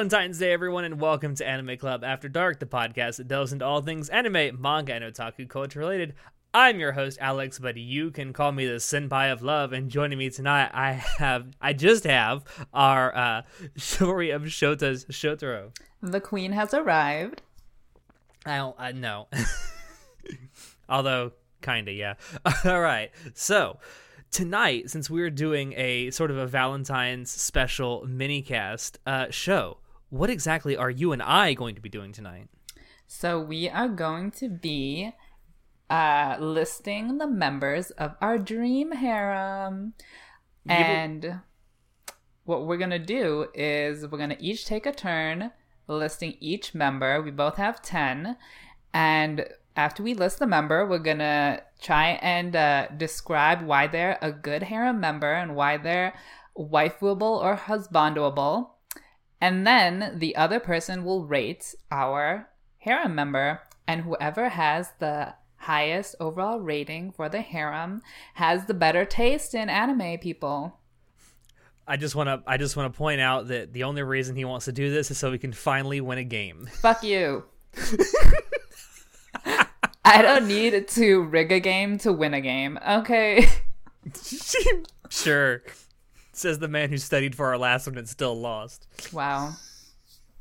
Valentine's Day, everyone, and welcome to Anime Club After Dark, the podcast that delves into all things anime, manga, and otaku culture related. I'm your host, Alex, but you can call me the Senpai of Love. And joining me tonight, I have, I just have our uh, story of Shota's Shotaro. The queen has arrived. I don't, I know. Although, kinda, yeah. All right, so tonight, since we're doing a sort of a Valentine's special mini cast uh, show, what exactly are you and I going to be doing tonight? So we are going to be uh, listing the members of our dream harem. And what we're going to do is we're going to each take a turn listing each member. We both have 10. And after we list the member, we're going to try and uh, describe why they're a good harem member and why they're wifeable or husbandable. And then the other person will rate our harem member. And whoever has the highest overall rating for the harem has the better taste in anime people. I just want to I just want to point out that the only reason he wants to do this is so he can finally win a game. Fuck you. I don't need to rig a game to win a game. Okay. sure. Says the man who studied for our last one and still lost. Wow.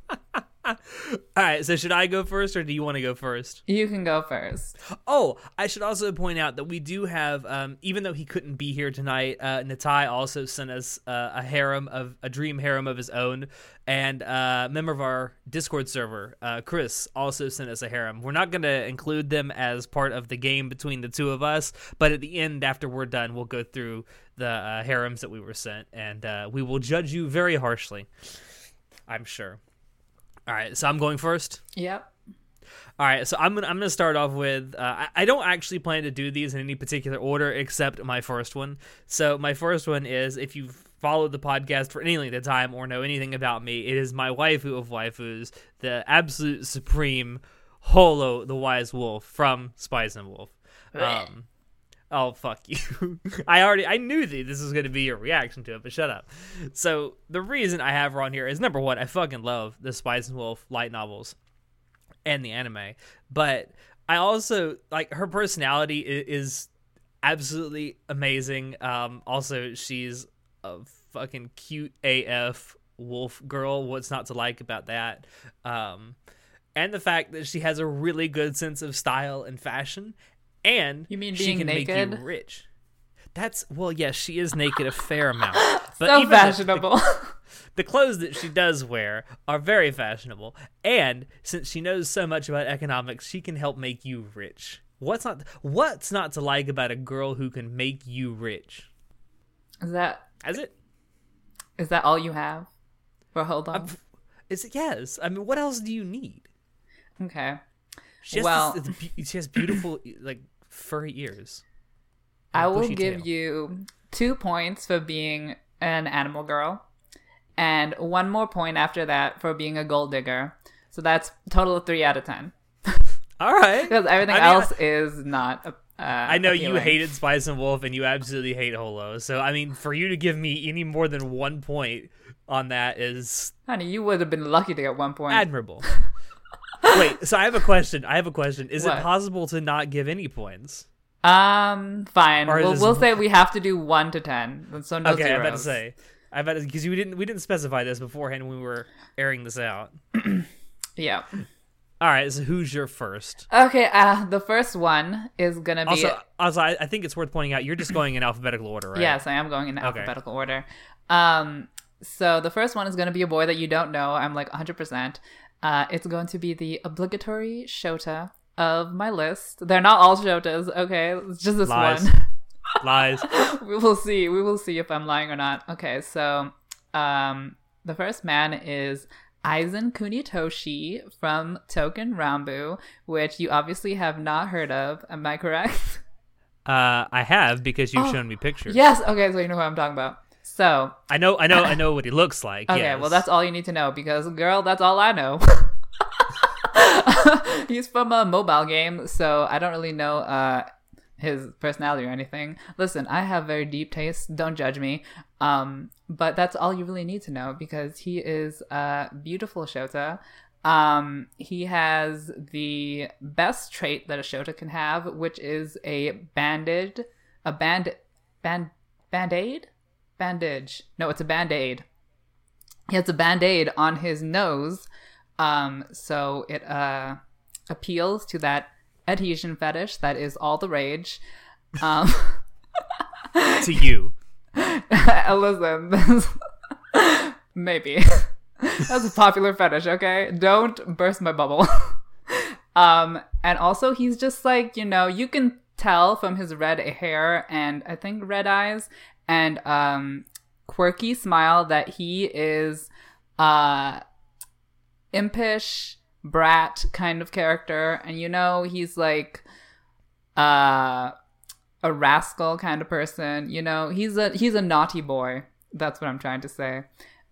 All right, so should I go first or do you want to go first? You can go first. Oh, I should also point out that we do have, um, even though he couldn't be here tonight, uh, Natai also sent us uh, a harem of a dream harem of his own, and uh, a member of our Discord server, uh, Chris, also sent us a harem. We're not going to include them as part of the game between the two of us, but at the end, after we're done, we'll go through the uh, harems that we were sent, and uh, we will judge you very harshly. I'm sure. All right, so I'm going first. Yep. All right, so I'm gonna I'm gonna start off with uh, I, I don't actually plan to do these in any particular order except my first one. So my first one is if you've followed the podcast for any length of time or know anything about me, it is my waifu of waifus, the absolute supreme Holo, the Wise Wolf from Spice and Wolf. Um, oh fuck you! I already I knew that this was gonna be your reaction to it, but shut up. So the reason I have her on here is number one, I fucking love the Spice and Wolf light novels and the anime. But I also like her personality is, is absolutely amazing. Um, also, she's a fucking cute AF wolf girl. What's not to like about that? Um, and the fact that she has a really good sense of style and fashion, and You mean she can make naked? you rich. That's well, yes, she is naked a fair amount, but so even the- the- fashionable. the clothes that she does wear are very fashionable and since she knows so much about economics she can help make you rich what's not what's not to like about a girl who can make you rich is that is it is that all you have? Well, hold on. is it yes i mean what else do you need okay. she has, Well- this- be- she has beautiful like furry ears I will give tail. you two points for being an animal girl, and one more point after that for being a gold digger. So that's total of three out of ten. all right Because everything I mean, else is not. Uh, I know you hated Spice and Wolf and you absolutely hate Holo. So I mean, for you to give me any more than one point on that is Honey, you would have been lucky to get one point. admirable. Wait, so I have a question. I have a question. Is What? it possible to not give any points? um, fine. Or We'll, we'll say we have to do one to ten. So no okay, zeros. I'm about to say. I bet because we didn't we didn't specify this beforehand when we were airing this out. Yeah. All right, so who's your first? Okay. Uh, the first one is gonna be. Also, also, I, I think it's worth pointing out you're just going in alphabetical order, right? Yes, I am going in Okay. alphabetical order. Um, so the first one is going to be a boy that you don't know. I'm like 100%. Uh, it's going to be the obligatory Shota of my list. They're not all Shotas, okay? It's just this Lies. one. Lies. we will see. We will see if I'm lying or not. Okay, so um, the first man is Aizen Kunitoshi from Touken Ranbu, which you obviously have not heard of. Am I correct? Uh, I have because you've Oh, shown me pictures. yes. Okay, so you know who I'm talking about. So I know, I know, I know what he looks like. Okay, yes. well that's all you need to know because girl, that's all I know. he's from a mobile game, so I don't really know uh, his personality or anything. Listen, I have very deep taste. Don't judge me. Um, but that's all you really need to know because he is a beautiful Shota. Um, he has the best trait that a Shota can have, which is a banded, a band, band, band aid, bandage. No, it's a band aid. He has a band aid on his nose, um, so it uh appeals to that adhesion fetish that is all the rage. Um, to you. Listen, maybe that's a popular fetish. Okay, don't burst my bubble. um, and also he's just like you know you can tell from his red hair and I think red eyes and um quirky smile that he is uh impish brat kind of character. And you know he's like uh a rascal kind of person. You know he's a he's a naughty boy. That's what i'm trying to say.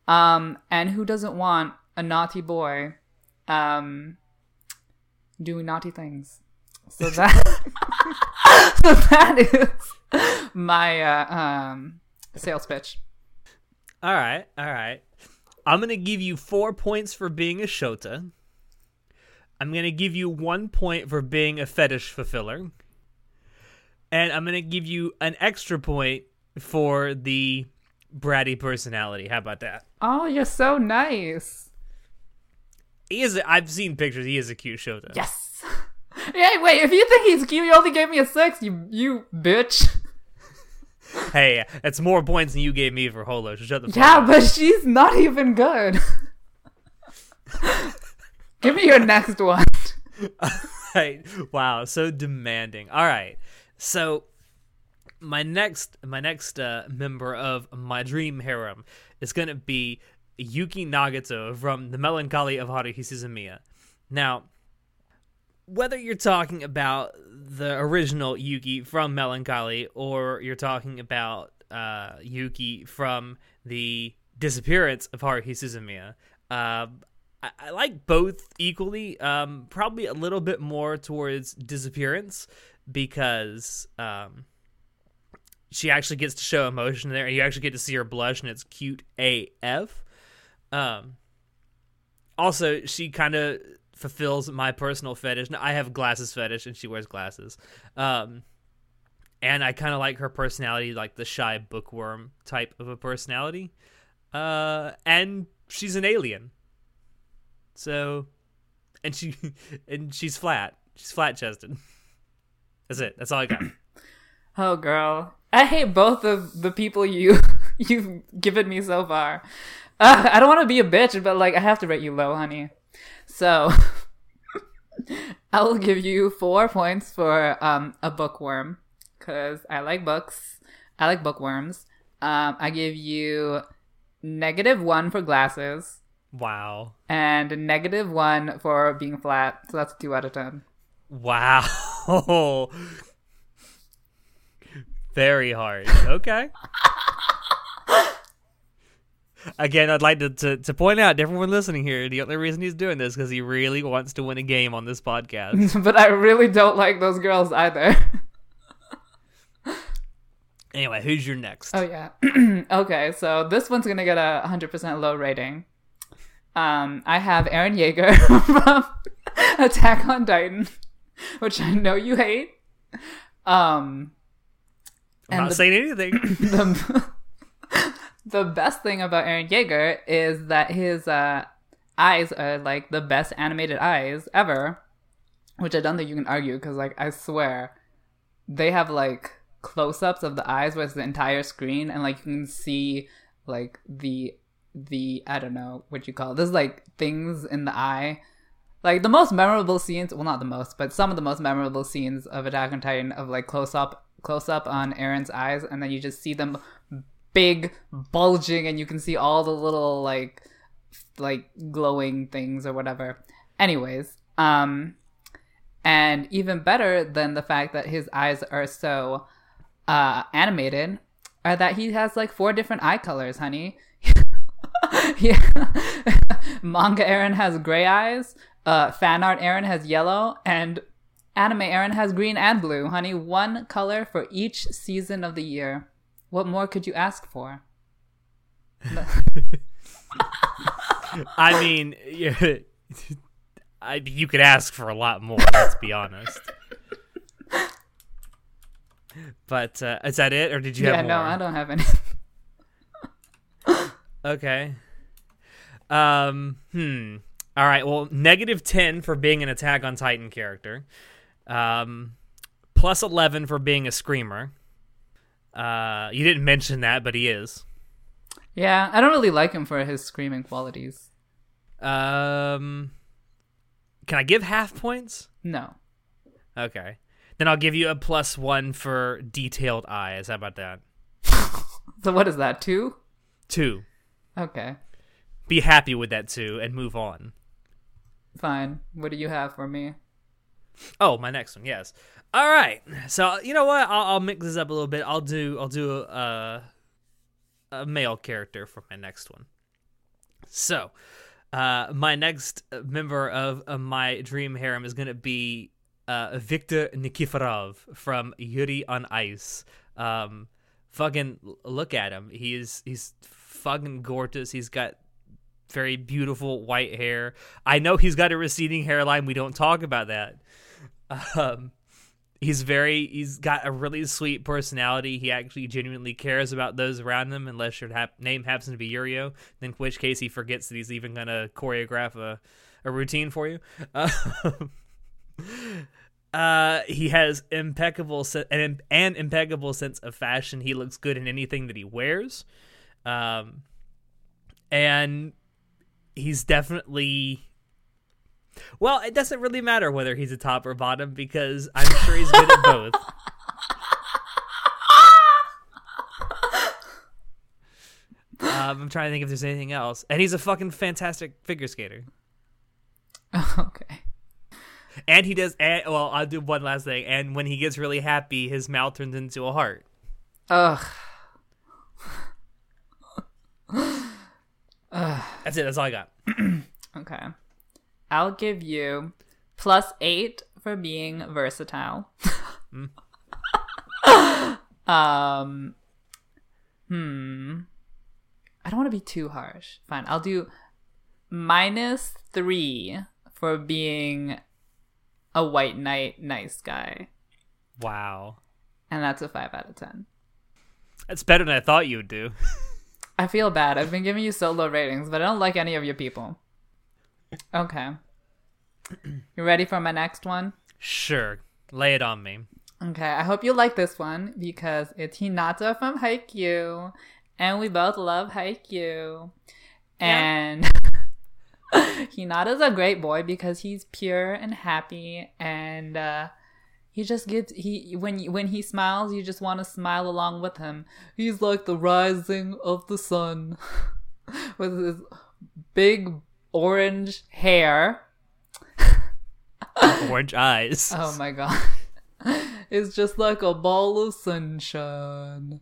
Um and who doesn't want a naughty boy um doing naughty things so that so that is my uh, um sales pitch all right all right i'm gonna give you four points for being a shota I'm going to give you one point for being a fetish fulfiller. And I'm going to give you an extra point for the bratty personality. How about that? Oh, you're so nice. He is. A, I've seen pictures. He is a cute Shota. Yes. Yeah. Wait. If you think he's cute, you only gave me a six. You you bitch. hey, that's more points than you gave me for Holo. So shut the fuck yeah, up. but she's not even good. Give me your next one. right. Wow, so demanding. All right. So my next my next uh, member of my dream harem is going to be Yuki Nagato from The Melancholy of Haruhi Suzumiya. Now, whether you're talking about the original Yuki from Melancholy or you're talking about uh, Yuki from the disappearance of Haruhi Suzumiya, uh, I, I like both equally. Um, probably a little bit more towards disappearance because um, she actually gets to show emotion there, and you actually get to see her blush, and it's cute AF. Um, also, she kind of fulfills my personal fetish. I have glasses fetish, and she wears glasses. Um, and I kind of like her personality, like the shy bookworm type of a personality. Uh, and she's an alien, so, and she and she's flat. She's flat chested. That's it. That's all I got. oh, girl, I hate both of the people you you've given me so far. Uh, I don't want to be a bitch, but like I have to rate you low, honey. So. I will give you four points for um, a bookworm because I like books. I like bookworms. Um, I give you negative one for glasses Wow. and negative one for being flat. So that's two out of ten. Wow. Very hard. Okay. Again, I'd like to, to, to point out to everyone listening here, the only reason he's doing this is because he really wants to win a game on this podcast. but I really don't like those girls either. anyway, who's your next? oh yeah. okay, so this one's gonna get a hundred percent low rating. Um, I have Eren Yeager from Attack on Titan, which I know you hate. Um, I'm not the- saying anything. the the best thing about Eren Yeager is that his uh, eyes are like the best animated eyes ever, which I don't think you can argue because like I swear they have like close-ups of the eyes where it's the entire screen and like you can see like the the I don't know what you call it. There's like things in the eye. Like the most memorable scenes, well not the most, but some of the most memorable scenes of Attack on Titan of like close up close up on Eren's eyes and then you just see them big bulging and you can see all the little like like glowing things or whatever. Anyways, um and even better than the fact that his eyes are so uh animated are that he has like four different eye colors, honey. yeah. Manga Eren has gray eyes. Uh, fan art Eren has yellow, and anime Eren has green and blue. Honey, one color for each season of the year. What more could you ask for? I mean, yeah, I, you could ask for a lot more. Let's be honest. But uh, is that it, or did you yeah, have more? no, I don't have any. Okay. Um. Hmm. All right. Well, negative ten for being an Attack on Titan character. Um. Plus eleven for being a screamer. Uh. You didn't mention that, but he is. yeah, I don't really like him for his screaming qualities. Um. Can I give half points? No. Okay. Then I'll give you a plus one for detailed eyes. How about that? So what is that? Two? Two. Okay, Be happy with that two and move on. fine. What do you have for me? Oh, my next one, yes. All right. So you know what? I'll, I'll mix this up a little bit. I'll do I'll do a a male character for my next one. So, uh, my next member of, my dream harem is gonna be uh, Victor Nikiforov from Yuri on Ice. Um, fucking look at him. He's he's fucking gorgeous. He's got very beautiful white hair. I know he's got a receding hairline. We don't talk about that. Um, he's very he's got a really sweet personality. He actually genuinely cares about those around him, unless your name happens to be Yurio, in which case he forgets that he's even gonna choreograph a, a routine for you. Um, uh, he has impeccable se- an, an impeccable sense of fashion. He looks good in anything that he wears, um, and he's definitely well, it doesn't really matter whether he's a top or bottom because I'm sure he's good at both. Um, I'm trying to think if there's anything else. And he's a fucking fantastic figure skater. okay. And he does. And, well, I'll do one last thing. And when he gets really happy, his mouth turns into a heart. Ugh. That's it. That's all I got. Okay. I'll give you plus eight for being versatile. um, hmm. I don't want to be too harsh. Fine. I'll do minus three for being a white knight nice guy. Wow. And that's a five out of ten. That's better than I thought you would do. I feel bad. I've been giving you so low ratings, but I don't like any of your people. Okay. You ready for my next one? sure. Lay it on me. Okay, I hope you like this one because it's Hinata from Haikyuu, and we both love Haikyuu. And Hinata's a great boy because he's pure and happy, and uh, he just gets he when when he smiles, you just want to smile along with him. He's like the rising of the sun, with his big orange hair. Orange eyes. Oh my god. It's just like a ball of sunshine.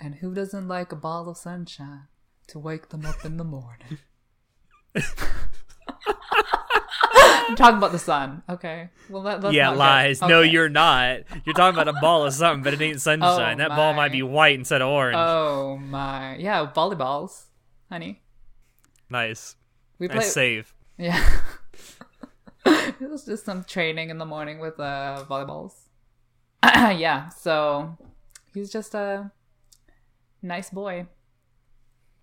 And who doesn't like a ball of sunshine to wake them up in the morning? I'm talking about the sun. Okay. Well, that, that's yeah, lies. No, you're not. You're talking about a ball of something, but it ain't sunshine. Oh, that ball might be white instead of orange. Oh my. Yeah, volleyballs, honey. nice. We play. Nice save. Yeah. it was just some training in the morning with uh, volleyballs. yeah, so he's just a nice boy.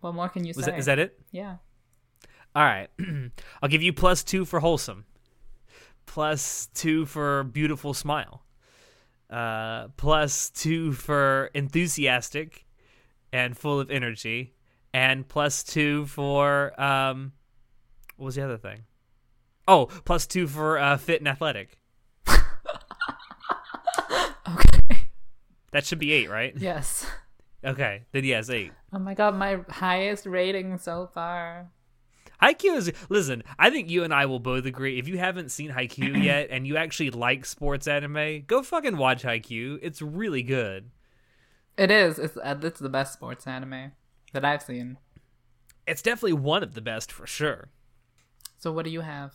What more can you Was say? that, is that it? yeah. All right. I'll give you plus two for wholesome, plus two for beautiful smile, uh, plus two for enthusiastic and full of energy, and plus two for um, what was the other thing? Oh, plus two for uh, fit and athletic. Okay. That should be eight, right? Yes. Okay, then yes, eight. Oh my god, my highest rating so far. Haikyuu is listen. I think you and I will both agree. If you haven't seen Haikyuu yet, and you actually like sports anime, go fucking watch Haikyuu. It's really good. It is. It's uh, it's the best sports anime that I've seen. It's definitely one of the best for sure. So what do you have?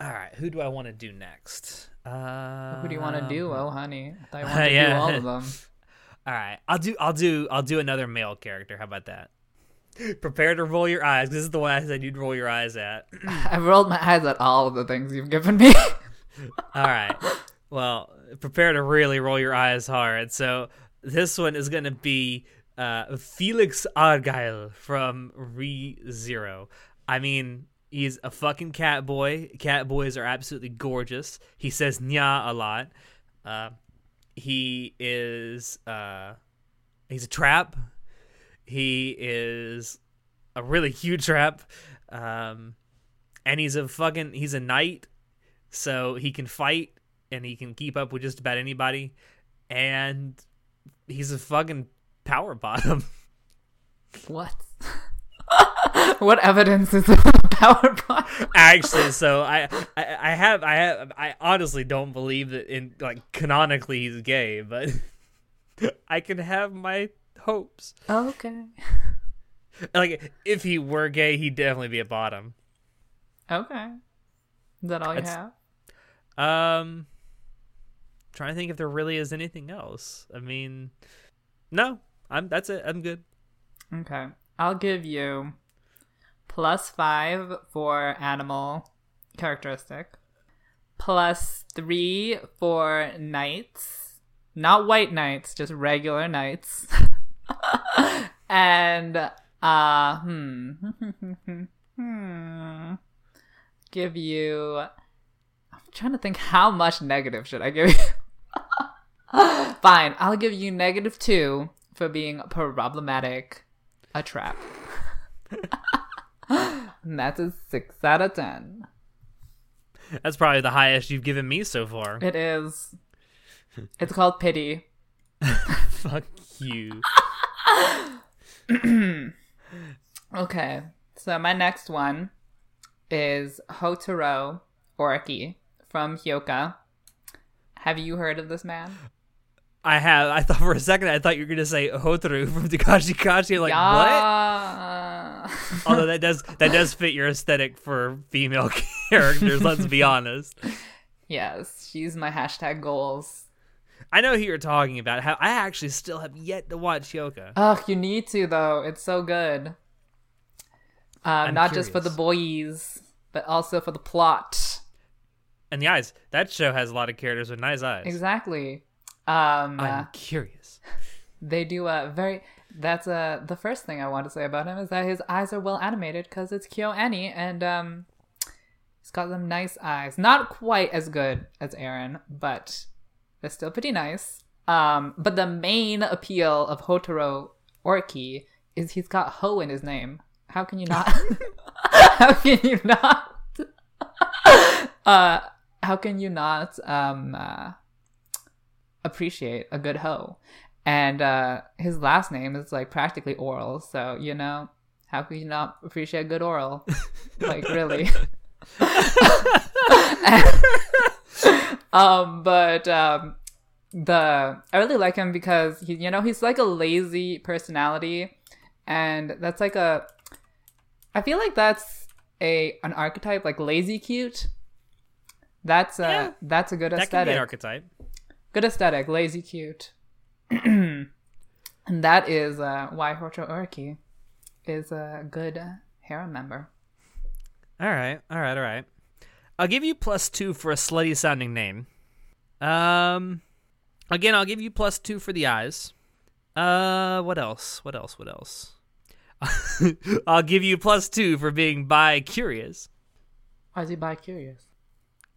All right, who do I want to do next? Uh, Who do you want to do? Oh, honey, I wanted to yeah. do all of them. All right, I'll do. I'll do. I'll do another male character. How about that? Prepare to roll your eyes. This is the one I said you'd roll your eyes at. I've rolled my eyes at all of the things you've given me. All right. Well, prepare to really roll your eyes hard. So this one is going to be uh, Felix Argyle from Re Zero. I mean, he's a fucking cat boy. Cat boys are absolutely gorgeous. He says nya a lot. Uh, he is uh, he's a trap. He is a really huge trap. Um, and he's a fucking he's a knight so he can fight and he can keep up with just about anybody and he's a fucking power bottom what? what evidence is of power bottom? actually so I, I i have i have i honestly don't believe that in like canonically he's gay but i can have my hopes Okay. like if he were gay he'd definitely be a bottom Okay. Is that all you That's- have? um trying to think if there really is anything else i mean no i'm that's it i'm good Okay. I'll give you plus five for animal characteristic, plus three for knights. Not white knights, just regular knights. and, uh, hmm. hmm. Give you. I'm trying to think how much negative should I give you? Fine, I'll give you negative two for being problematic a trap. and that's a six out of ten. that's probably the highest you've given me so far It is. It's called pity. fuck you Okay, so my next one is Hotaro Oreki from Hyouka. Have you heard of this man? I have. I thought for a second I thought you were gonna say Hotaru from Dagashi Kashi. Like what? Although that does that does fit your aesthetic for female characters. let's be honest. yes, she's my hashtag goals. I know who you're talking about. How I actually still have yet to watch Hyouka. Ugh, you need to though. It's so good. Um, not just for the boys, but also for the plot. And the eyes. That show has a lot of characters with nice eyes. Exactly. Um, I'm uh, curious. they do a very. That's uh, the first thing I want to say about him is that his eyes are well animated because it's KyoAni and um, he's got some nice eyes. Not quite as good as Eren, but they're still pretty nice. Um, but the main appeal of Hotaro Oreki is he's got Ho in his name. How can you not? how can you not? uh, how can you not um uh, appreciate a good hoe? And uh, his last name is like practically oral, so you know how can you not appreciate a good oral? like really. um, but um, the I really like him because he, you know, he's like a lazy personality, and that's like a. I feel like that's a an archetype like lazy cute. That's a Yeah. that's a good That aesthetic. archetype. Good aesthetic, lazy cute. and that is uh, why Hocho Oreki is a good harem member. All right, all right, all right. I'll give you plus two for a slutty sounding name. Um, again, I'll give you plus two for the eyes. Uh, what else? What else? What else? I'll give you plus two for being bi curious, Why is he bi curious?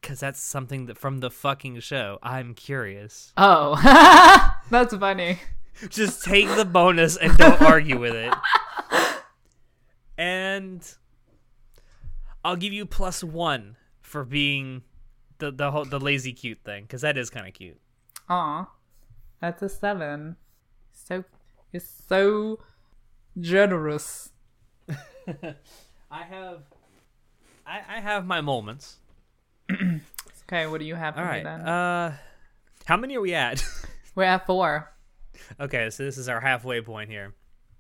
Because that's something that from the fucking show. I'm curious. Oh, that's funny. Just take the bonus and don't argue with it. And I'll give you plus one for being the the whole the lazy cute thing, because that is kind of cute. Aw, that's a seven. So, it's so generous. I have, I, I have my moments. Okay, what do you have for All me then? Uh, how many are we at? We're at four. okay, so this is our halfway point here.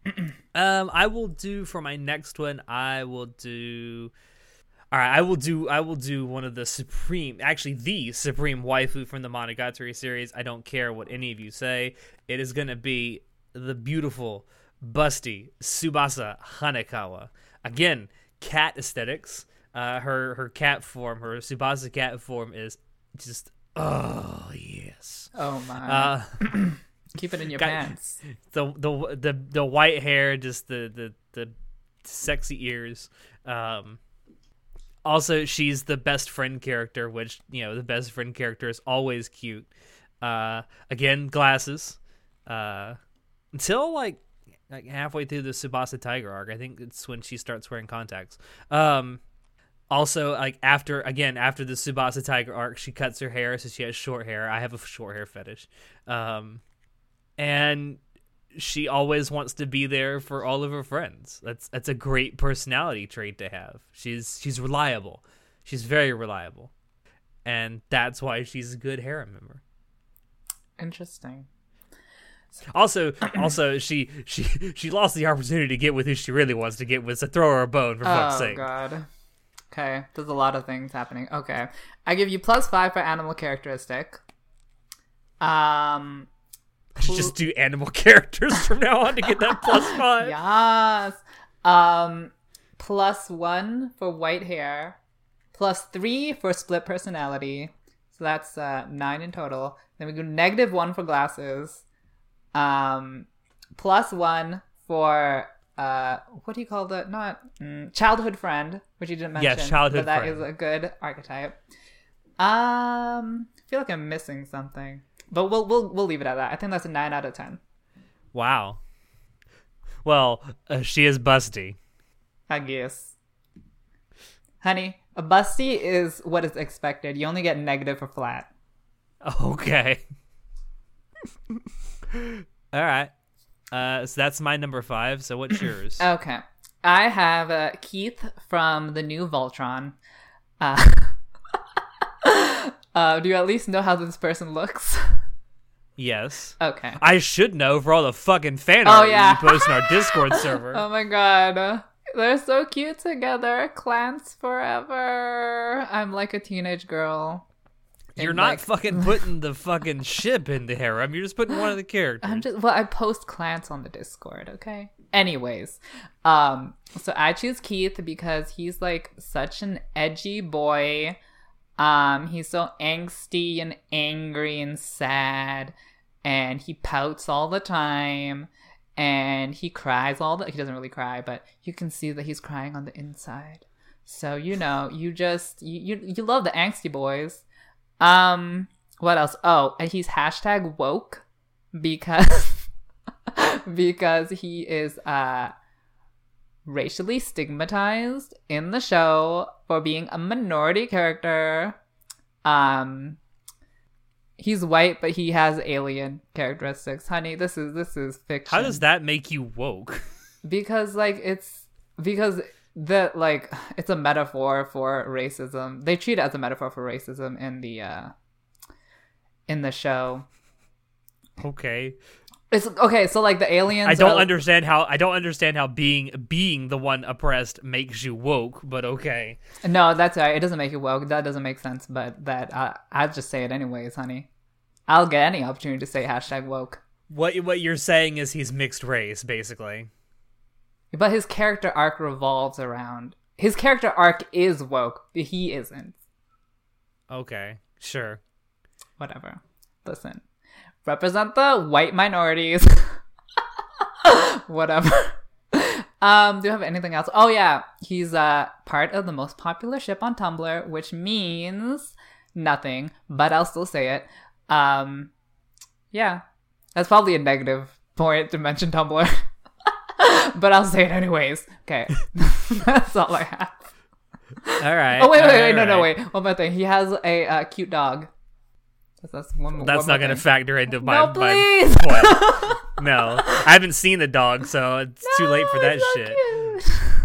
um, I will do for my next one. I will do. All right, I will do. I will do one of the supreme, actually the supreme waifu from the Monogatari series. I don't care what any of you say. It is going to be the beautiful, busty Tsubasa Hanekawa. Again, cat aesthetics. Uh, her her cat form, her Tsubasa cat form is just oh yes. Oh my. Uh, Keep it in your got- pants. the the the the white hair, just the the the sexy ears. Um, also, she's the best friend character, which you know the best friend character is always cute. Uh, again, glasses. Uh, until like like halfway through the Tsubasa Tiger arc, I think it's when she starts wearing contacts. Um, also, like after again after the Tsubasa Tiger arc, she cuts her hair, so she has short hair. I have a short hair fetish. Um, and she always wants to be there for all of her friends. That's that's a great personality trait to have. She's she's reliable. She's very reliable. And that's why she's a good harem member. Interesting. Also, also she she she lost the opportunity to get with who she really wants to get with, so throw her a bone for fuck's oh sake. god. Okay, there's a lot of things happening. Okay, I give you plus five for animal characteristic. Um, Just do animal characters from now on to get that plus five. yes. Um, plus one for white hair, plus three for split personality. So that's uh, nine in total. Then we go negative one for glasses. Um, plus one for uh, what do you call that? Not mm, childhood friend, which you didn't mention. Yes, childhood that friend. is a good archetype. Um, I feel like I'm missing something, but we'll we'll we'll leave it at that. I think that's a nine out of ten. Wow. Well, uh, she is busty. I guess. Honey, a busty is what is expected. You only get negative or flat. Okay. All right. Uh, so that's my number five. So what's yours? Okay. I have uh, Keith from the new Voltron. Uh, uh, do you at least know how this person looks? yes. Okay. I should know for all the fucking fan Oh, art yeah. you post in our Discord server. Oh my god. They're so cute together. Klance forever. I'm like a teenage girl. You're not like- fucking putting the fucking ship in the harem. You're just putting one of the characters. I'm just well, I post Klance on the Discord, okay? Anyways, um, so I choose Keith because he's like such an edgy boy. Um, he's so angsty and angry and sad, and he pouts all the time, and he cries all the. He doesn't really cry, but you can see that he's crying on the inside. So you know, you just you you, you love the angsty boys. Um, what else? Oh, and he's hashtag woke because because he is uh racially stigmatized in the show for being a minority character. Um he's white but he has alien characteristics. Honey, this is this is fiction. How does that make you woke? because like it's because the like it's a metaphor for racism. They treat it as a metaphor for racism in the uh in the show. Okay. It's okay, so like the aliens I don't are- understand how I don't understand how being being the one oppressed makes you woke, but okay. No, that's right. It doesn't make you woke. That doesn't make sense. But that uh, I'll just say it anyways, honey. I'll get any opportunity to say hashtag woke. What what you're saying is he's mixed race, basically. But his character arc revolves around his character arc is woke. but He isn't. Okay, sure. Whatever. Listen, represent the white minorities. Whatever. Um, do you have anything else? Oh yeah, he's uh part of the most popular ship on Tumblr, which means nothing, but I'll still say it. Um, yeah, that's probably a negative point to mention Tumblr, but I'll say it anyways. Okay, that's all I have. All right. Oh wait, wait, wait, no, no, wait. One more thing. He has a uh, cute dog. That's, one. more- That's one not going to factor into my, No, please. point. No, I haven't seen the dog, so it's too late for that shit.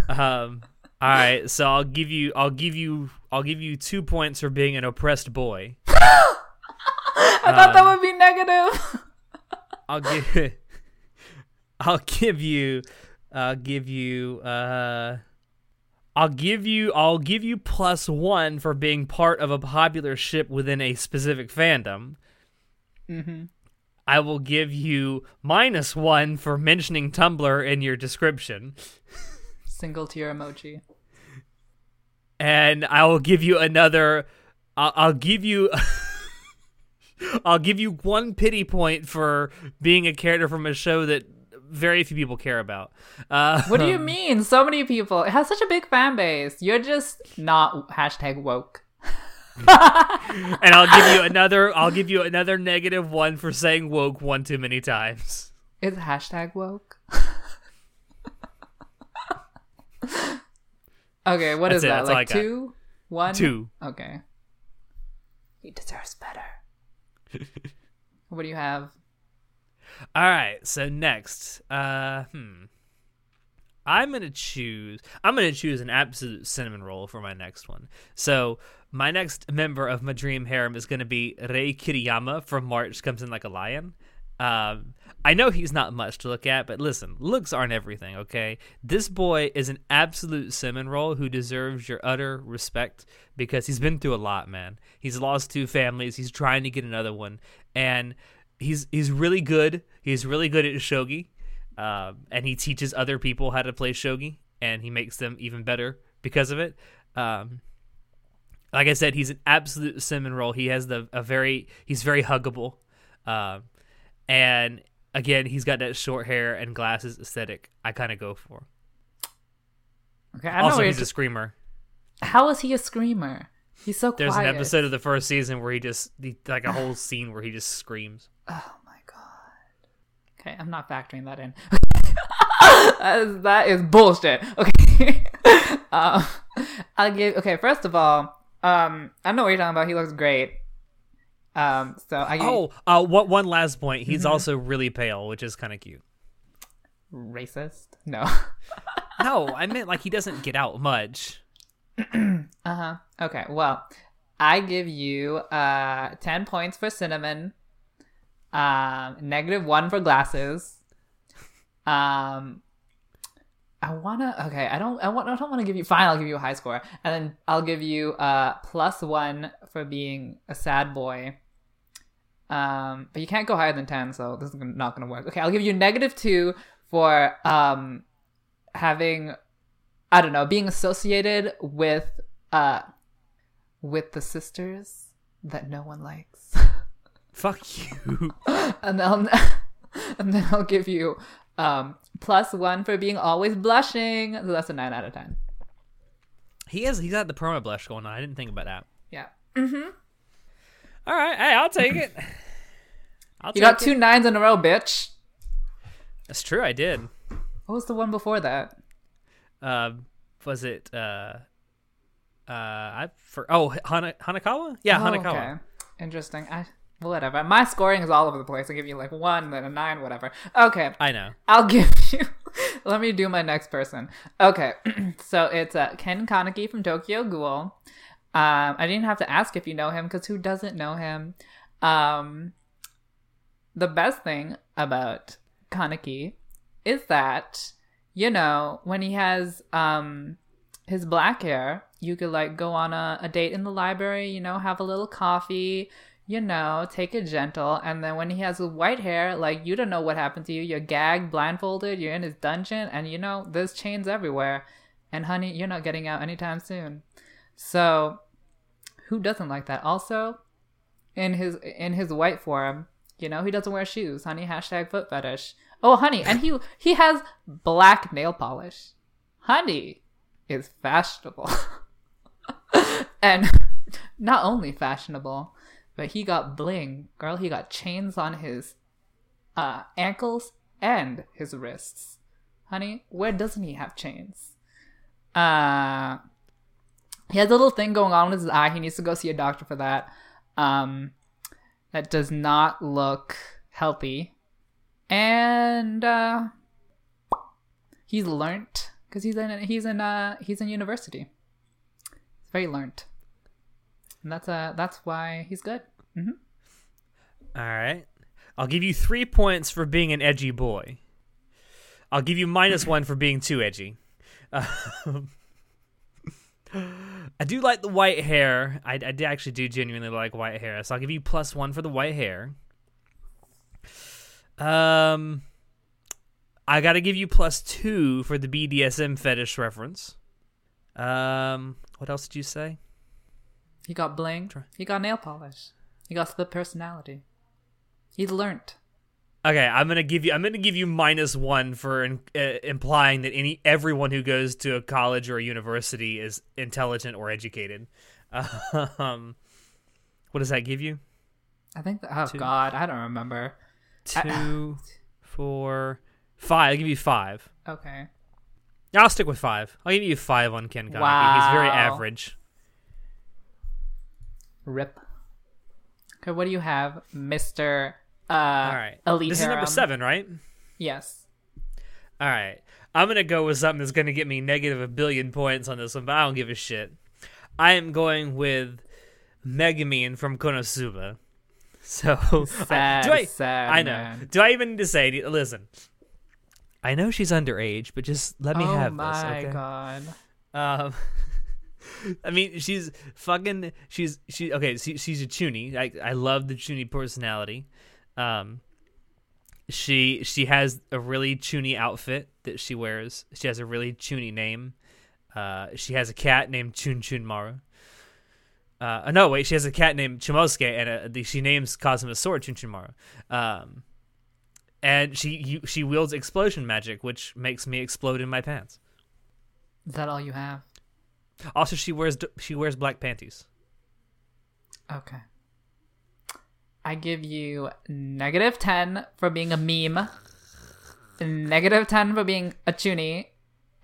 cute. Um, all right, so I'll give you, I'll give you, I'll give you two points for being an oppressed boy. I thought that would be negative. I'll give, I'll give you, I'll give you, uh, I'll give you I'll give you plus one for being part of a popular ship within a specific fandom. Mm-hmm. I will give you minus one for mentioning Tumblr in your description. Single tear emoji. And I will give you another I'll, I'll give you I'll give you one pity point for being a character from a show that very few people care about. Uh, What do you mean? So many people. It has such a big fan base. You're just not hashtag woke. and I'll give you another I'll give you another negative one for saying woke one too many times. Is hashtag woke? okay, what is That's it, that? that's Like I got. two? One? Two. Okay. He deserves better. what do you have? All right, so next, uh, hmm, I'm gonna choose. I'm gonna choose an absolute cinnamon roll for my next one. So my next member of my dream harem is gonna be Rei Kiriyama from March Comes in Like a Lion. Um, I know he's not much to look at, but listen, looks aren't everything. Okay, this boy is an absolute cinnamon roll who deserves your utter respect because he's been through a lot, man. He's lost two families. He's trying to get another one, and he's he's really good. He's really good at shogi, um, and he teaches other people how to play shogi, and he makes them even better because of it. Um, like I said, he's an absolute cinnamon roll. He has the a very he's very huggable, um, and again he's got that short hair and glasses aesthetic. I kind of go for. Okay, I know Also, where he's a screamer. How is he a screamer? He's so There's an episode of the first season where he just he, like a whole scene where he just screams. Oh my god. Okay, I'm not factoring that in. that, is, that is bullshit. Okay. um, I'll give. Okay, first of all, um, I know what you're talking about. He looks great. Um, so I give Oh, uh, what one last point? He's Mm-hmm. also really pale, which is kind of cute. racist. No. No, I meant like he doesn't get out much. Uh huh. Okay. Well, I give you uh ten points for cinnamon. Um, negative one for glasses. Um, I wanna. Okay, I don't. I want. I don't want to give you. Fine, I'll give you a high score, and then I'll give you uh plus one for being a sad boy. Um, but you can't go higher than ten, so this is not gonna work. Okay, I'll give you negative two for um having I don't know, being associated with uh with the sisters that no one likes. Fuck you. and then and then I'll give you um plus one for being always blushing. So that's a nine out of ten. He has he's got the perma blush going on. I didn't think about that. Yeah. All right, hey, I'll take it. I'll You got take two it. nines in a row, bitch. That's true. I did. What was the one before that? Uh, was it? Uh, uh, I for oh Hana, Hanekawa. Yeah, Oh, Hanekawa. Okay. Interesting. I whatever. My scoring is all over the place. I give you like one, then a nine, whatever. Okay. I know. I'll give you. Let me do my next person. Okay, so it's uh, Ken Kaneki from Tokyo Ghoul. Um, I didn't have to ask if you know him because who doesn't know him? Um, the best thing about Kaneki is that you know when he has um his black hair, you could like go on a, a date in the library. You know, have a little coffee you know, take it gentle. And then when he has white hair, like you don't know what happened to you. You're gagged, blindfolded, you're in his dungeon, and you know, there's chains everywhere. And honey, you're not getting out anytime soon. So who doesn't like that? Also, in his in his white form, you know, he doesn't wear shoes. Honey, hashtag foot fetish. Oh honey, and he he has black nail polish. Honey is fashionable. and not only fashionable, but he got bling, girl. He got chains on his uh, ankles and his wrists. Honey, where doesn't he have chains? Uh, he has a little thing going on with his eye. He needs to go see a doctor for that. Um, that does not look healthy, and uh, he's learnt because he's in he's in uh he's in university. He's very learnt, and that's uh that's why he's good. All right. I'll give you three points for being an edgy boy. I'll give you minus one for being too edgy. Um, I do like the white hair. I, I actually do genuinely like white hair, so I'll give you plus one for the white hair. Um, I gotta give you plus two for the BDSM fetish reference. Um, what else did you say? He got bling. He got nail polish. He got split personality. He's learnt. Okay, I'm gonna give you. I'm gonna give you minus one for in, uh, implying that any everyone who goes to a college or a university is intelligent or educated. Um, what does that give you? I think. That, oh Two. God, I don't remember. Two, four, five. I'll give you five. Okay. Yeah, I'll stick with five. I'll give you five on Ken Kaneki. He's very average. Rip. Okay, what do you have, Mister? Uh, All right. Elite. This is number seven, right? Yes. All right. I'm to go with something that's to get me negative a billion points on this one, but I don't give a shit. I am going with Megumin from Konosuba. So, Sad, do I, sad. I know. man. Do I even need to say, listen, I know she's underage, but just let me oh have my this, okay? God. Um, I mean, she's fucking. She's she. Okay, she, she's a chuny. I I love the chuny personality. Um, she she has a really chuny outfit that she wears. She has a really chuny name. Uh, she has a cat named Chun Chun Maru. Uh, no, wait, she has a cat named Chimosuke, and uh the, she names Kazuma Sword Chun Chun Maru. Um, and she you, she wields explosion magic, which makes me explode in my pants. Is that all you have? Also, she wears she wears black panties. Okay. I give you negative 10 for being a meme, negative 10 for being a chuny,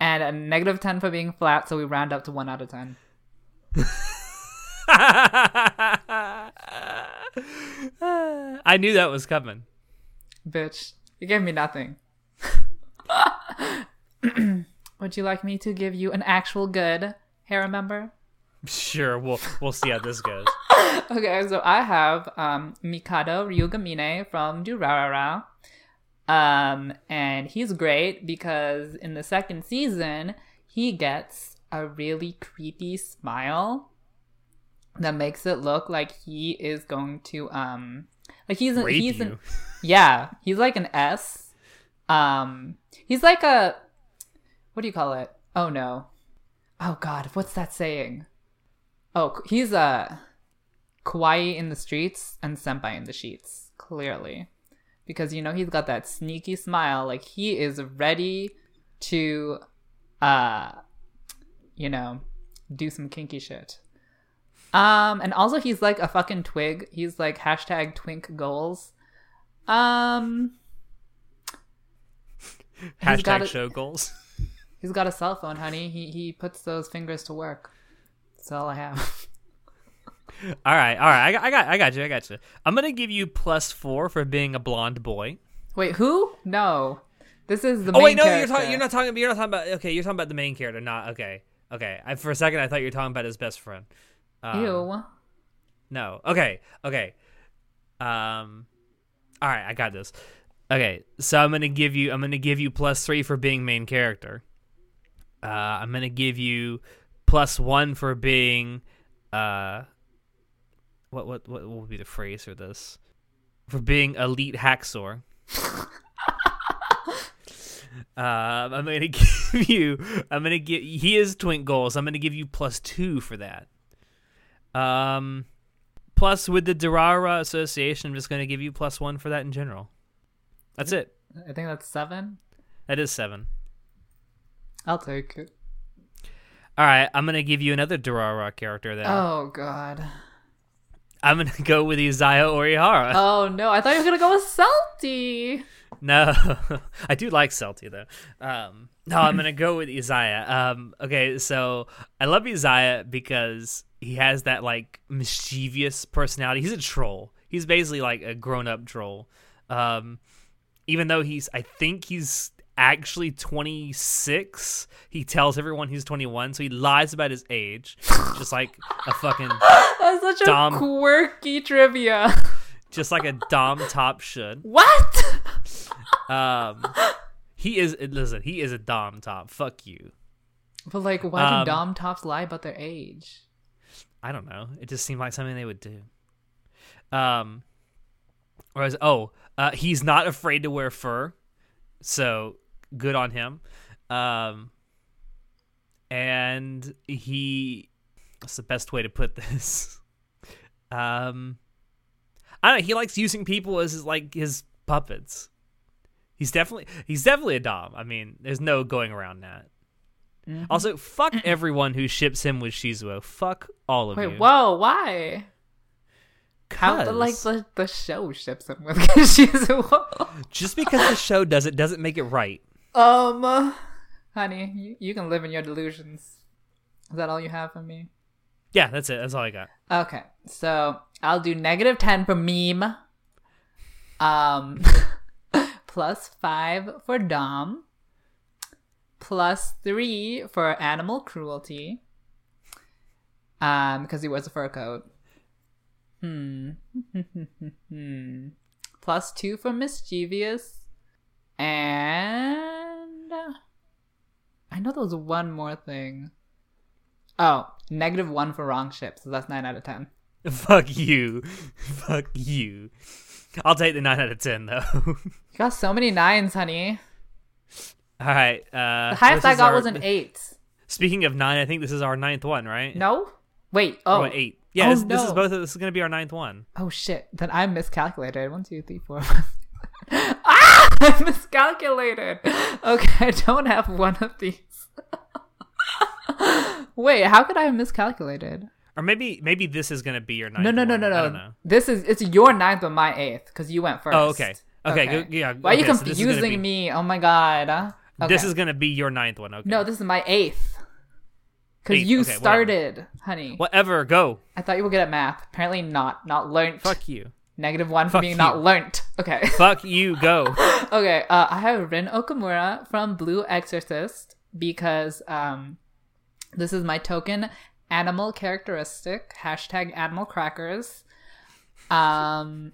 and a negative 10 for being flat, so we round up to 1 out of 10. I knew that was coming. Bitch, you gave me nothing. Would you like me to give you an actual good hair member? Sure, we'll we'll see how this goes. Okay, so I have um, Mikado Ryugamine from Durarara. Um, and he's great because in the second season, he gets a really creepy smile that makes it look like he is going to um like he's Rape he's an, yeah, he's like an S. Um he's like a what do you call it? Oh no. Oh god, what's that saying? Oh, he's a kawaii in the streets and senpai in the sheets, clearly. Because you know he's got that sneaky smile, like he is ready to uh you know, do some kinky shit. Um, and also he's like a fucking twig. He's like hashtag twink goals. Um, Hashtag show goals. he's got a cell phone, honey. He he puts those fingers to work. That's all I have. All right, all right. I got, I got, I got you. I got you. I'm gonna give you plus four for being a blonde boy. Wait, who? No, this is the. Oh wait, no, you're talking. You're not talking. You're not talking about. Okay, you're talking about the main character. Not okay. Okay. I, for a second, I thought you were talking about his best friend. Um, Ew. No. Okay. Okay. Um. All right. I got this. Okay. So I'm gonna give you. I'm gonna give you plus three for being main character. Uh, I'm gonna give you plus one for being. Uh. What what what will be the phrase for this? For being elite hacksaw. Um, I'm gonna give you. I'm gonna give. He is twink goals. I'm gonna give you plus two for that. Um, plus with the Durara Association, I'm just gonna give you plus one for that in general. That's it. I think that's seven. That is seven. I'll take it. All right, I'm gonna give you another Durara character then. Oh god. I'm gonna go with Izaya Orihara. Oh no, I thought you were gonna go with Celty. No, I do like Celty though. Um, no, I'm gonna go with Izaya. Um, okay, so I love Izaya because he has that like mischievous personality. He's a troll. He's basically like a grown-up troll. Um, even though he's, I think he's actually 26. He tells everyone he's 21, so he lies about his age, just like a fucking, That's such a Dom. quirky trivia. just like a dom top should. what? Um, he is listen. He is a dom top. Fuck you. But like, why do Um, dom tops lie about their age? I don't know. It just seemed like something they would do. Um, whereas, oh, uh, he's not afraid to wear fur, so good on him. Um, and he, what's the best way to put this? Um, I don't know. He likes using people as his, like his puppets. He's definitely he's definitely a dom. I mean, there's no going around that. Also, fuck everyone who ships him with Shizuo. Fuck all of you. Wait, whoa, why? How the, like the, the show ships him with Shizuo? Just because the show does it doesn't make it right. Um, honey, you, you can live in your delusions. Is that all you have for me? Yeah, that's it. That's all I got. Okay, so I'll do negative 10 for meme. Um, plus 5 for Dom. Plus 3 for animal cruelty. Um, because he wears a fur coat. Hmm. hmm. Plus 2 for mischievous. And. I know there was one more thing. Oh, negative 1 for wrong ship, so that's 9 out of 10. Fuck you. Fuck you. I'll take the nine out of ten though. You got so many nines, honey. all right. Uh, The highest I got our- was an eight. Speaking of nine, I think this is our ninth one, right? No? Wait. Oh, Oh. Yeah, Oh, this, this is no. both. This is gonna be our ninth one. Oh shit. Then I miscalculated. One, two, three, four. I miscalculated. Okay, I don't have one of these. Wait, how could I have miscalculated? Or maybe maybe this is gonna be your ninth. No, no, no, no, no. This is it's your ninth, but my eighth because you went first. Oh, okay. Okay, go- yeah, Why are you okay, so this is gonna confusing be- me? Oh my god. Okay. This is gonna be your ninth one. Okay. no. This is my eighth. Because you okay, whatever. started, honey. Whatever. Go. I thought you were good at math. Apparently not. Not learnt. Fuck you. Negative one for Fuck being not you. learnt. Okay. Fuck you. Go. okay. Uh, I have Rin Okumura from Blue Exorcist because um, this is my token animal characteristic. Hashtag animal crackers. Um,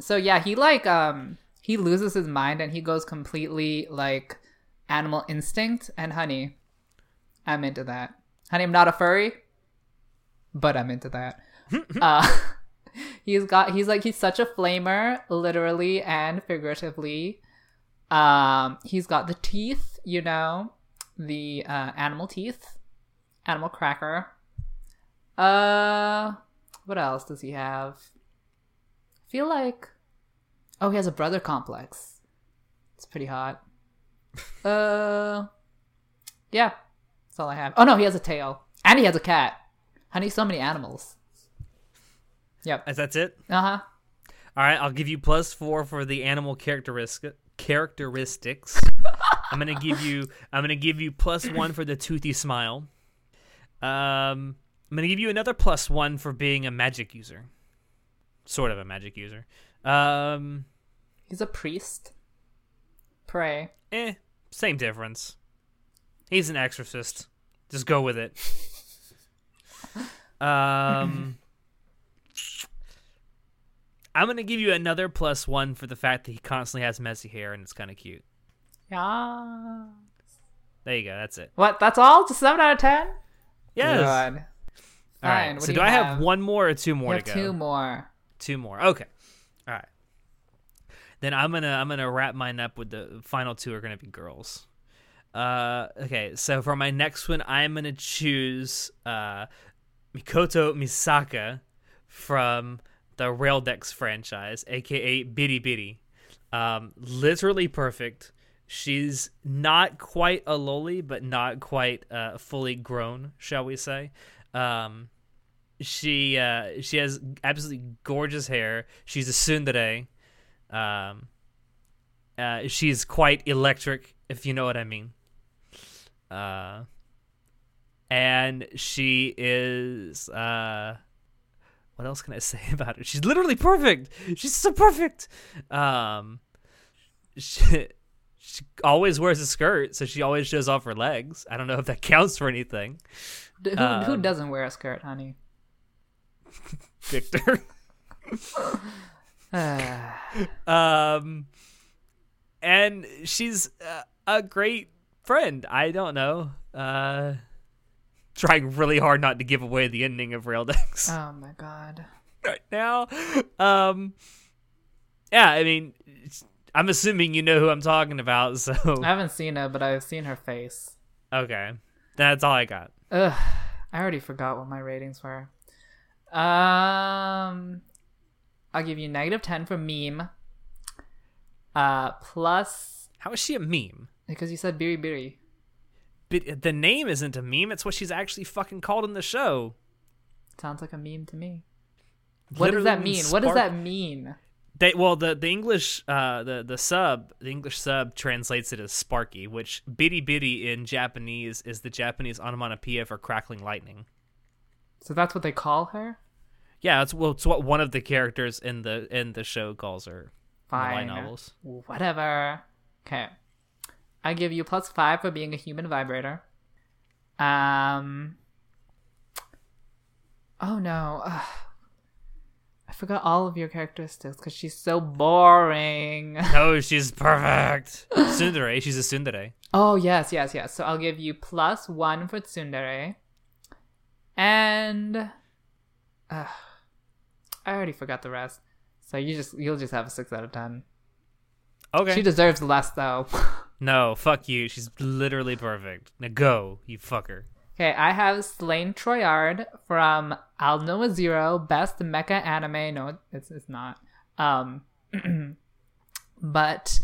so yeah, he like um he loses his mind and he goes completely like animal instinct. And honey, I'm into that. Honey, I'm not a furry, but I'm into that. uh, he's got he's like he's such a flamer, literally and figuratively. Um, he's got the teeth, you know, the uh, animal teeth, animal cracker. Uh, what else does he have? I feel like, oh, he has a brother complex. It's pretty hot. uh, yeah, that's all I have. Oh no, he has a tail, and he has a cat. Honey, so many animals. Yep. As that's it. Uh huh. All right, I'll give you plus four for the animal characteristic characteristics. I'm gonna give you. I'm gonna give you plus one for the toothy smile. Um, I'm gonna give you another plus one for being a magic user, sort of a magic user. Um, He's a priest. Pray. eh, same difference. He's an exorcist. Just go with it. Um, I'm gonna give you another plus one for the fact that he constantly has messy hair and it's kind of cute. Yeah. There you go. That's it. What? That's all? Just seven out of ten? Yes. Good. All right. Fine, what So do do, you I have? have? one more or two You more have to go? two more. Two more. Okay. All right. Then I'm gonna I'm gonna wrap mine up with the final two are gonna be girls. Uh, okay. So for my next one, I'm gonna choose uh, Mikoto Misaka from the Raildex franchise, aka Biri Biri. Um, literally perfect. She's not quite a loli, but not quite uh, fully grown, shall we say? Um, she uh she has absolutely gorgeous hair. She's a tsundere. Um uh she's quite electric if you know what I mean. Uh and she is uh what else can I say about her? She's literally perfect. She's so perfect. Um she, she always wears a skirt, so she always shows off her legs. I don't know if that counts for anything. Who, who Um, doesn't wear a skirt, honey? Victor. Um and she's uh, a great friend. I don't know. Uh, trying really hard not to give away the ending of Raildex Oh my god. right now. Um, yeah, I mean, I'm assuming you know who I'm talking about. So I haven't seen her, but I've seen her face. okay, that's all I got. Ugh, I already forgot what my ratings were. Um, I'll give you negative ten for meme. Uh, plus How is she a meme? because you said biri biri. But the name isn't a meme. It's what she's actually fucking called in the show. Sounds like a meme to me. What does that Literally mean? What does that mean? They well the the English uh the the sub the English sub translates it as Sparky, which biri biri in Japanese is the Japanese onomatopoeia for crackling lightning. So that's what they call her. Yeah, it's well it's what one of the characters in the in the show calls her. Fine. novels. Whatever. Okay. I give you plus five for being a human vibrator. Um. Oh no. Ugh. I forgot all of your characteristics because she's so boring. No, she's perfect. Tsundere, she's a tsundere. Oh yes, yes, yes. So I'll give you plus one for Tsundere. And uh, I already forgot the rest. So you just you'll just have a six out of ten. Okay. She deserves less though. no, fuck you. She's literally perfect. Now go, you fucker. okay, I have Slaine Troyard from Aldnoah Zero, best mecha anime. No, it's it's not. Um, but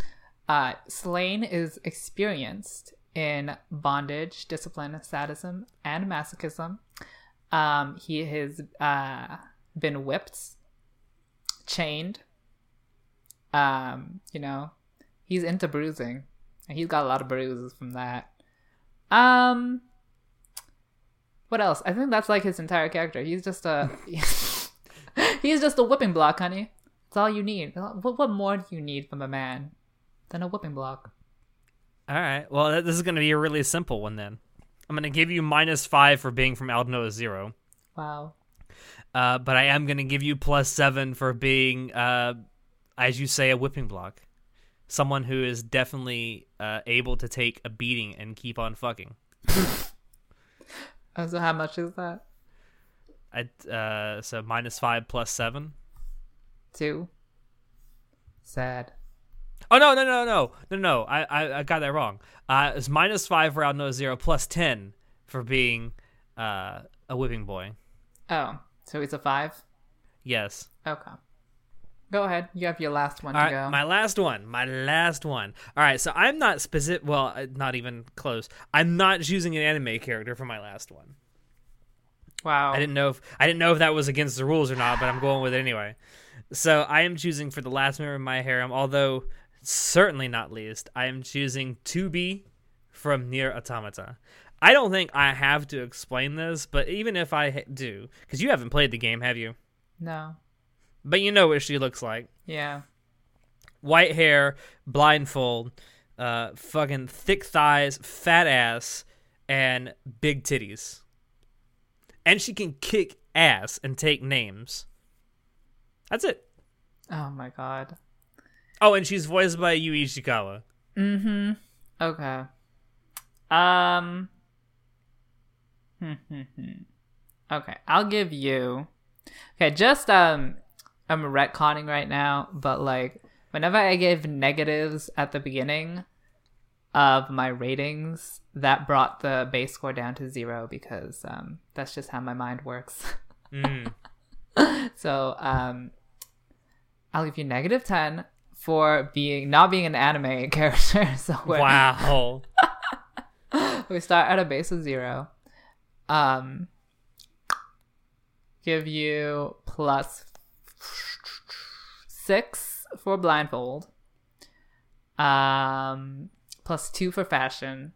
uh, Slaine is experienced in bondage, discipline, sadism, and masochism. Um, he has uh, been whipped, chained. Um, you know, he's into bruising, he's got a lot of bruises from that. Um, what else? I think that's like his entire character. He's just a he's just a whipping block, honey. That's all you need. What what more do you need from a man than a whipping block? All right. Well, this is going to be a really simple one then. I'm going to give you minus five for being from Aldnoah Zero. Wow. Uh, but I am going to give you plus seven for being, uh, as you say, a whipping block. Someone who is definitely uh, able to take a beating and keep on fucking. Uh, So how much is that? I, uh, so minus five plus seven. Two. Sad. Oh no no no no no no! I I, I got that wrong. Uh, it's minus five for Aldnoah Zero, plus ten for being uh, a whipping boy. Oh, so it's a five. Yes. Okay. Go ahead. You have your last one All to right, go. my last one. My last one. All right, so I'm not specific. Well, uh, not even close. I'm not choosing an anime character for my last one. wow. I didn't know if I didn't know if that was against the rules or not, but I'm going with it anyway. So I am choosing for the last member of my harem, although certainly not least. I am choosing 2B from NieR Automata. I don't think I have to explain this, but even if I do, because you haven't played the game, have you? No. But you know what she looks like. Yeah. white hair, blindfold, uh, fucking thick thighs, fat ass, and big titties. And she can kick ass and take names. That's it. Oh my god. Oh, and she's voiced by Yui Ishikawa. Mm-hmm. Okay. Um. okay, I'll give you. Okay, just um, I'm retconning right now, but like whenever I give negatives at the beginning of my ratings, that brought the base score down to zero because um, that's just how my mind works. Mm. so um, I'll give you negative ten for being not being an anime character. So Wow. we start at a base of zero. Um, give you plus six for blindfold. Um, plus two for fashion.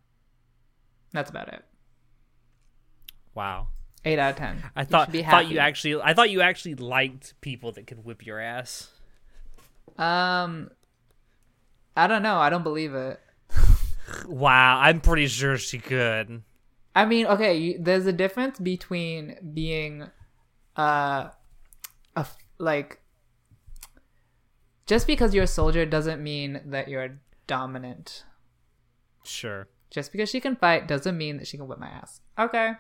That's about it. Wow. Eight out of ten. I You thought be thought you actually I thought you actually liked people that could whip your ass. Um, I don't know. I don't believe it. Wow, I'm pretty sure she could. I mean, okay, you, there's a difference between being, uh, a, like, just because you're a soldier doesn't mean that you're dominant. Sure. Just because she can fight doesn't mean that she can whip my ass. Okay.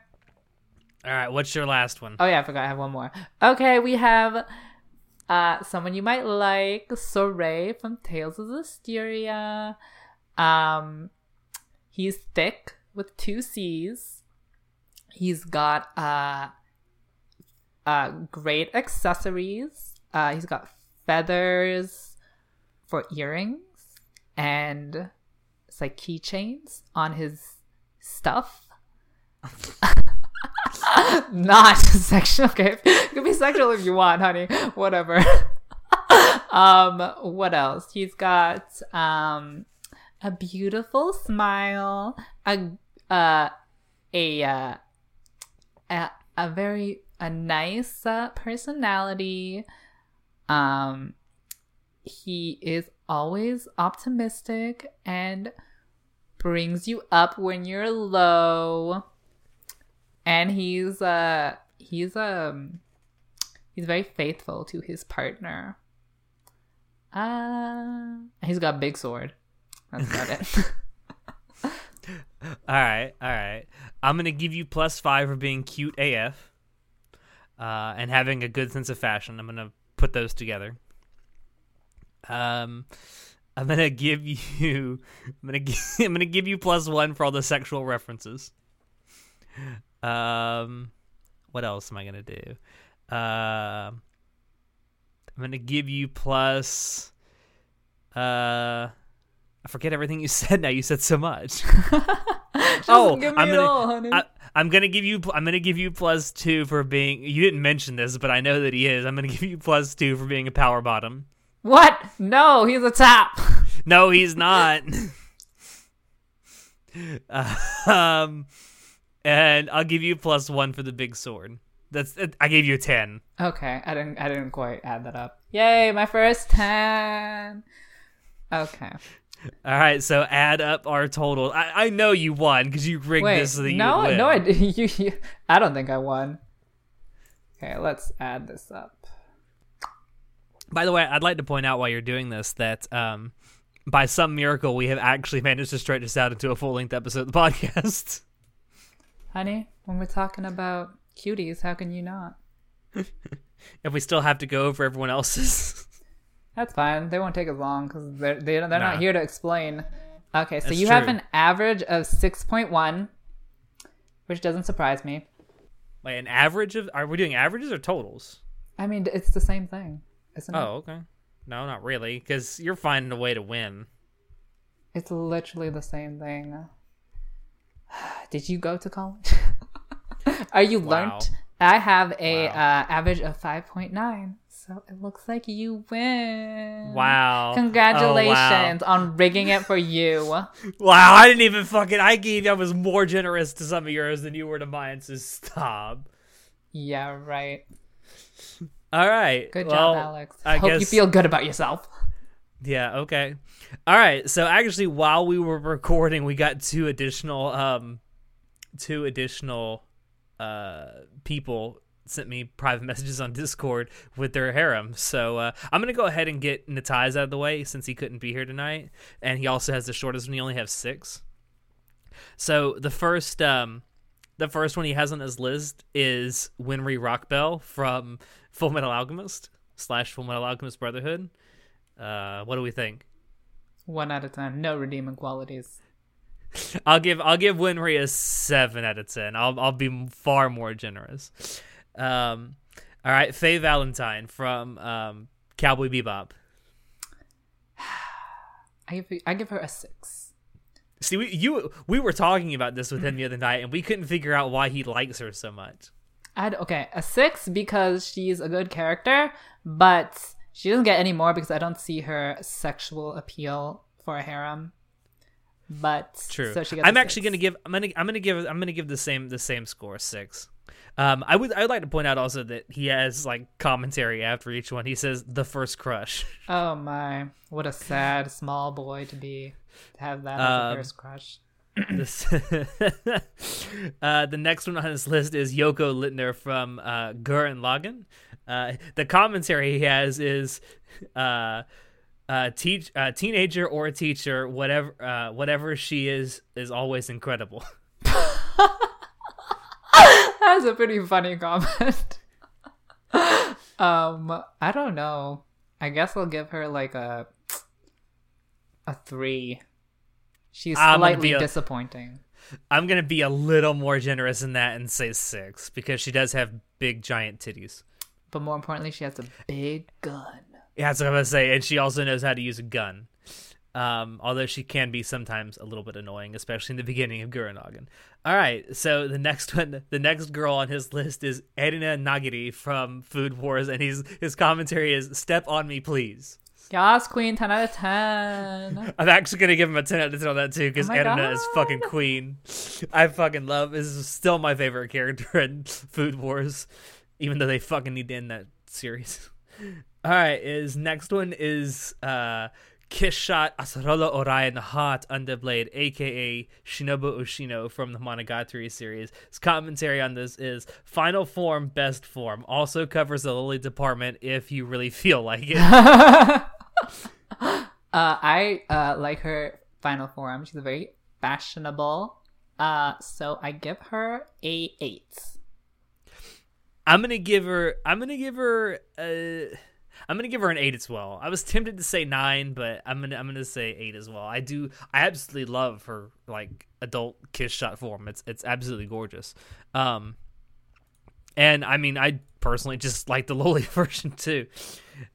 All right, what's your last one? Oh yeah, I forgot I have one more. Okay, we have uh someone you might like, Sorey from Tales of Zestiria. Um he's thick with two C's. He's got uh uh great accessories. Uh he's got feathers for earrings and it's like keychains on his stuff. Not sexual. Okay, it could be sexual if you want, honey. Whatever. um, what else? He's got um a beautiful smile, a uh a uh, a, a very a nice uh, personality. Um, he is always optimistic and brings you up when you're low. And he's uh he's um he's very faithful to his partner. Uh he's got big sword. That's about it. All right, all right. I'm gonna give you plus five for being cute AF, uh, and having a good sense of fashion. I'm gonna put those together. Um, I'm gonna give you. I'm gonna. Give, I'm gonna give you plus one for all the sexual references. Um, what else am I gonna do? Uh, I'm gonna give you plus. Uh, I forget everything you said. Now you said so much. oh, give me I'm gonna. all, honey. I, I'm gonna give you. I'm gonna give you plus two for being. You didn't mention this, but I know that he is. I'm gonna give you plus two for being a power bottom. what? No, he's a top. No, he's not. Uh, um, and I'll give you plus one for the big sword. That's. I gave you a ten. Okay, I didn't I didn't quite add that up. Yay, my first 10. Okay. All right, so add up our total. I, I know you won because you rigged Wait, this so that no, no, I, you, you, I don't think I won. Okay, let's add this up. By the way, I'd like to point out while you're doing this that um, by some miracle we have actually managed to stretch this out into a full length episode of the podcast. Honey, when we're talking about cuties, how can you not? if we still have to go over everyone else's. That's fine. They won't take as long because they're, they're, they're Nah. not here to explain. Okay, so That's you have an average of 6.1, which doesn't surprise me. Wait, an average of are we doing averages or totals? I mean, it's the same thing, isn't it? Oh, okay. No, not really, because you're finding a way to win. It's literally the same thing. Did you go to college? Are you Wow. learnt? I have a Wow. uh, average of 5.9, so it looks like you win. Wow! Congratulations Oh, on rigging it for you. wow. wow! I didn't even fucking. I gave. I was more generous to some of yours than you were to mine. So stop. Yeah, right. All right. Good well, job, Alex. I Hope you feel good about yourself. Yeah, okay. All right. So actually while we were recording, we got two additional um two additional uh people sent me private messages on Discord with their harem. So uh I'm to go ahead and get Natai's out of the way since he couldn't be here tonight and he also has the shortest one. He only has 6. So the first um the first one he has on his list is Winry Rockbell from Full Metal Alchemist slash Full Metal Alchemist Brotherhood. Uh, what do we think? One out of ten. No redeeming qualities. I'll give I'll give Winry a seven out of ten. I'll I'll be far more generous. Um, all right, Faye Valentine from um, Cowboy Bebop. I give, I give her a six. See, we you we were talking about this with him the other night, and we couldn't figure out why he likes her so much. I'd okay a six because she's a good character, but she doesn't get any more because I don't see her sexual appeal for a harem. But True. so she gets. I'm actually gonna give I'm gonna I'm gonna give I'm gonna give the same the same score six. Um, I would I would like to point out also that he has like commentary after each one. He says the first crush. Oh my! What a sad small boy to be to have that as Um, a first crush. This, uh, the next one on his list is Yoko Littner from uh, Gurren Lagann. Uh, the commentary he has is uh, uh, teach uh, teenager or a teacher, whatever uh, whatever she is, is always incredible. That's a pretty funny comment. um, I don't know. I guess I'll give her like a a three. She's slightly a- disappointing. I'm gonna be a little more generous in that and say six because she does have big giant titties. But more importantly, she has a big gun. Yeah, that's what I'm gonna say, and she also knows how to use a gun. Um, although she can be sometimes a little bit annoying, especially in the beginning of Gurren. All right, so the next one, the next girl on his list is Erina Nakiri from Food Wars, and he's his commentary is "Step on me, please." Yas, Queen, 10 out of 10. I'm actually gonna give him a 10 out of 10 on that too because Oh my Erina is fucking queen. I fucking love. This is still my favorite character in Food Wars, even though they fucking need to end that series. All right, his next one is uh Kiss Shot Acerola Orion Heart Underblade, aka Shinobu Oshino from the Monogatari series. His commentary on this is Final Form, Best Form. Also covers the Lily department if you really feel like it. Uh, I uh, like her final form. She's very fashionable. Uh, so I give her a eight. I'm gonna give her. I'm gonna give her. Uh, I'm gonna give her an eight as well. I was tempted to say nine, but I'm gonna. I'm gonna say eight as well. I do. I absolutely love her like adult kiss shot form. It's it's absolutely gorgeous. Um, and I mean, I personally just like the loli version too.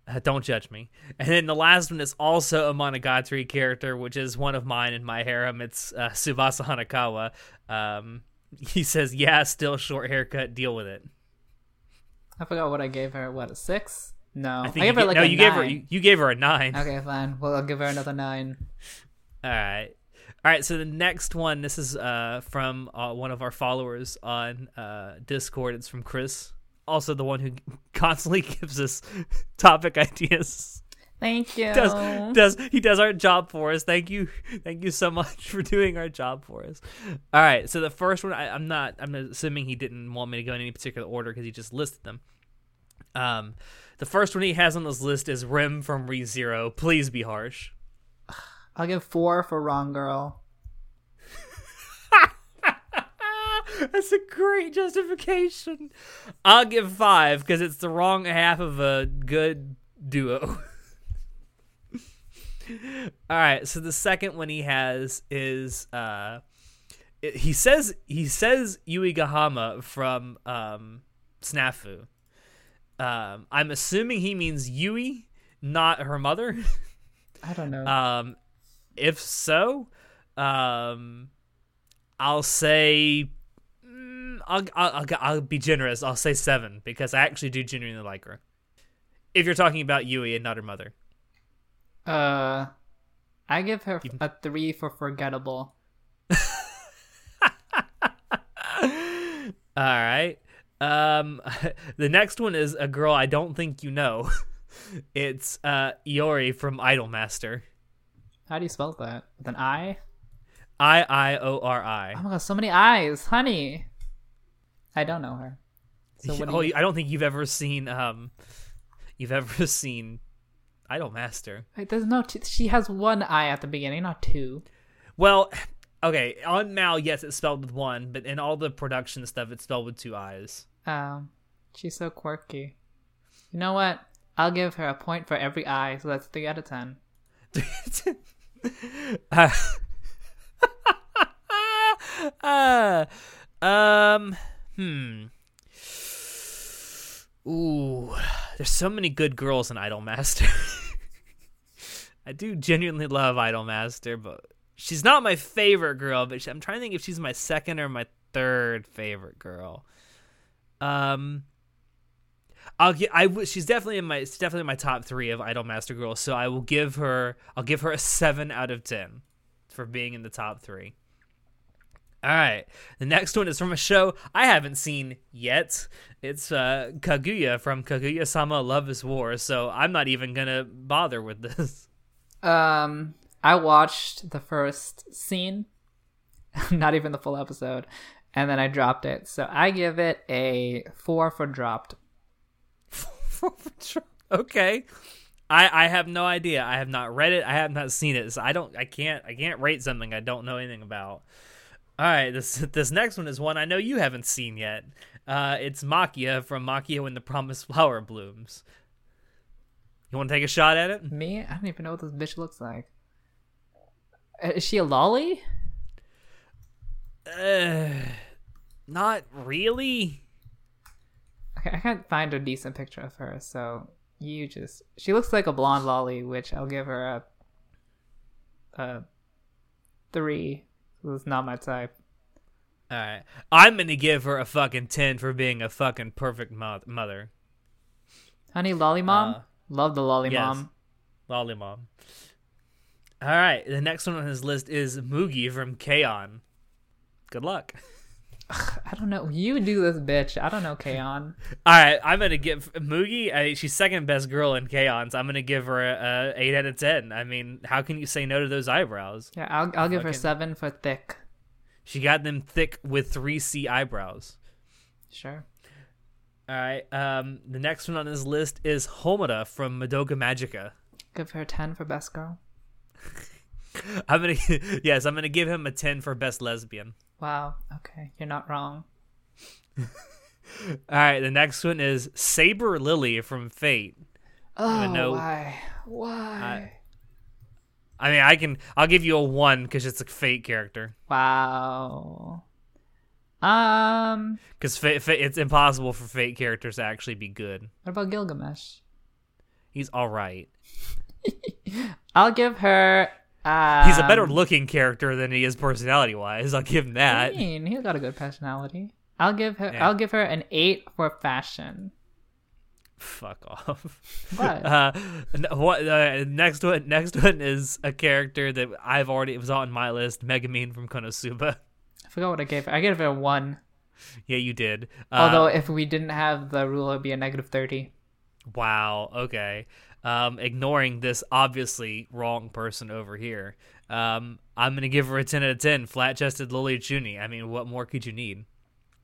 Uh, don't judge me. And then the last one is also a Monogatari character, which is one of mine in my harem. It's uh, Tsubasa Hanekawa. Um, he says, "Yeah, still short haircut. Deal with it." I forgot what I gave her. What a six? No, I, I gave you, her like no, a you nine. gave her you, you gave her a nine. Okay, fine. Well, I'll give her another nine. All right, all right. So the next one, this is uh, from uh, one of our followers on uh, Discord. It's from Chris, also the one who constantly gives us topic ideas. Thank you. Does does he does our job for us? Thank you, thank you so much for doing our job for us. All right. So the first one, I, I'm not. I'm assuming he didn't want me to go in any particular order because he just listed them. Um, the first one he has on this list is Rem from ReZero. Please be harsh. I'll give four for Wrong Girl. That's a great justification. I'll give five because it's the wrong half of a good duo. All right, so the second one he has is uh, it- he says he says Yui Gahama from um, Snafu. Um, I'm assuming he means Yui, not her mother. I don't know. Um, if so, um, I'll say, mm, I'll, I'll, I'll, I'll be generous. I'll say seven because I actually do genuinely like her. If you're talking about Yui and not her mother, Uh, I give her a three for forgettable. all right. Um, the next one is a girl I don't think you know. it's uh Iori from Idolmaster. How do you spell that? With an I? I I O R I. Oh my god, so many eyes, honey. I don't know her. So what do oh, you- I don't think you've ever seen um, you've ever seen Idolmaster. Wait, there's no. T- she has one eye at the beginning, not two. Well, okay, on Mal, yes, it's spelled with one, but in all the production stuff, it's spelled with two eyes. Um, she's so quirky. You know what? I'll give her a point for every eye, so that's three out of ten. uh, uh, um, hmm. Ooh, there's so many good girls in Idolmaster. I do genuinely love Idolmaster, but she's not my favorite girl. But she, I'm trying to think if she's my second or my third favorite girl. Um, I'll get. I she's definitely in my. She's definitely in my top three of Idolmaster girls. So I will give her. I'll give her a seven out of ten for being in the top three. All right. The next one is from a show I haven't seen yet. It's uh, Kaguya from Kaguya Sama Love is War. So I'm not even to bother with this. Um, I watched the first scene, not even the full episode, and then I dropped it. So I give it a four for dropped. okay. I I have no idea. I have not read it. I have not seen it. So I don't. I can't. I can't rate something I don't know anything about. All right. This this next one is one I know you haven't seen yet. Uh, it's Maquia from Maquia when the promised flower blooms. You want to take a shot at it? Me? I don't even know what this bitch looks like. Is she a loli? Uh, not really. Okay, I can't find a decent picture of her, so you just. She looks like a blonde loli, which I'll give her a. a three. It's not my type. All right. I'm gonna give her a fucking ten for being a fucking perfect mo- mother. Honey, loli mom? Uh, Love the loli yes. mom. Loli mom. All right. The next one on his list is Mugi from K-On! Good luck. I don't know. You do this, bitch. I don't know, K-On. All right, I'm gonna give Mugi. Uh, she's second best girl in K-On!, so I'm gonna give her a, a eight out of ten. I mean, how can you say no to those eyebrows? Yeah, I'll, I'll give her seven for thick. She got them thick with three C eyebrows. Sure. All right. Um, the next one on his list is Homura from Madoka Magica. Give her 10 for best girl. I'm gonna yes, I'm gonna give him a ten for best lesbian. Wow. Okay. You're not wrong. All right. The next one is Saber Lily from Fate. Oh, know- why? Why? I mean, I can. I'll give you a one because it's a Fate character. wow. Um, Because it's impossible for Fate characters to actually be good. what about Gilgamesh? He's all right. I'll give her. Um, He's a better looking character than he is personality wise. I'll give him that. you mean? He's got a good personality. I'll give her. Yeah. I'll give her an eight for fashion. Fuck off. What? Uh, what? Uh, next one. Next one is a character that I've already it was on my list. Megumin from Konosuba. I forgot what I gave her. I gave her a one. Yeah, you did. Uh, Although if we didn't have the rule, it'd be a negative thirty. Wow. Okay. Um, ignoring this obviously wrong person over here. Um, I'm gonna give her a ten out of ten. Flat chested Lily Chuni. I mean, what more could you need?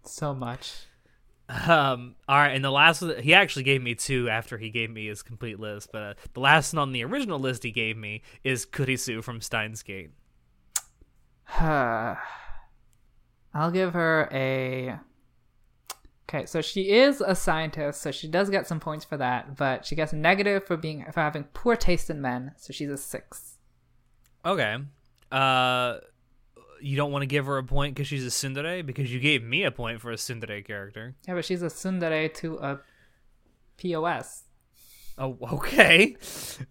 So much. Um, all right, and the last one, he actually gave me two after he gave me his complete list, but uh, the last one on the original list he gave me is Kurisu from Steins Gate. I'll give her a. Okay, so she is a scientist, so she does get some points for that, but she gets negative for being for having poor taste in men, so she's a six. Okay. Uh, you don't want to give her a point because she's a tsundere because you gave me a point for a tsundere character. Yeah, but she's a tsundere to a POS. Oh, okay.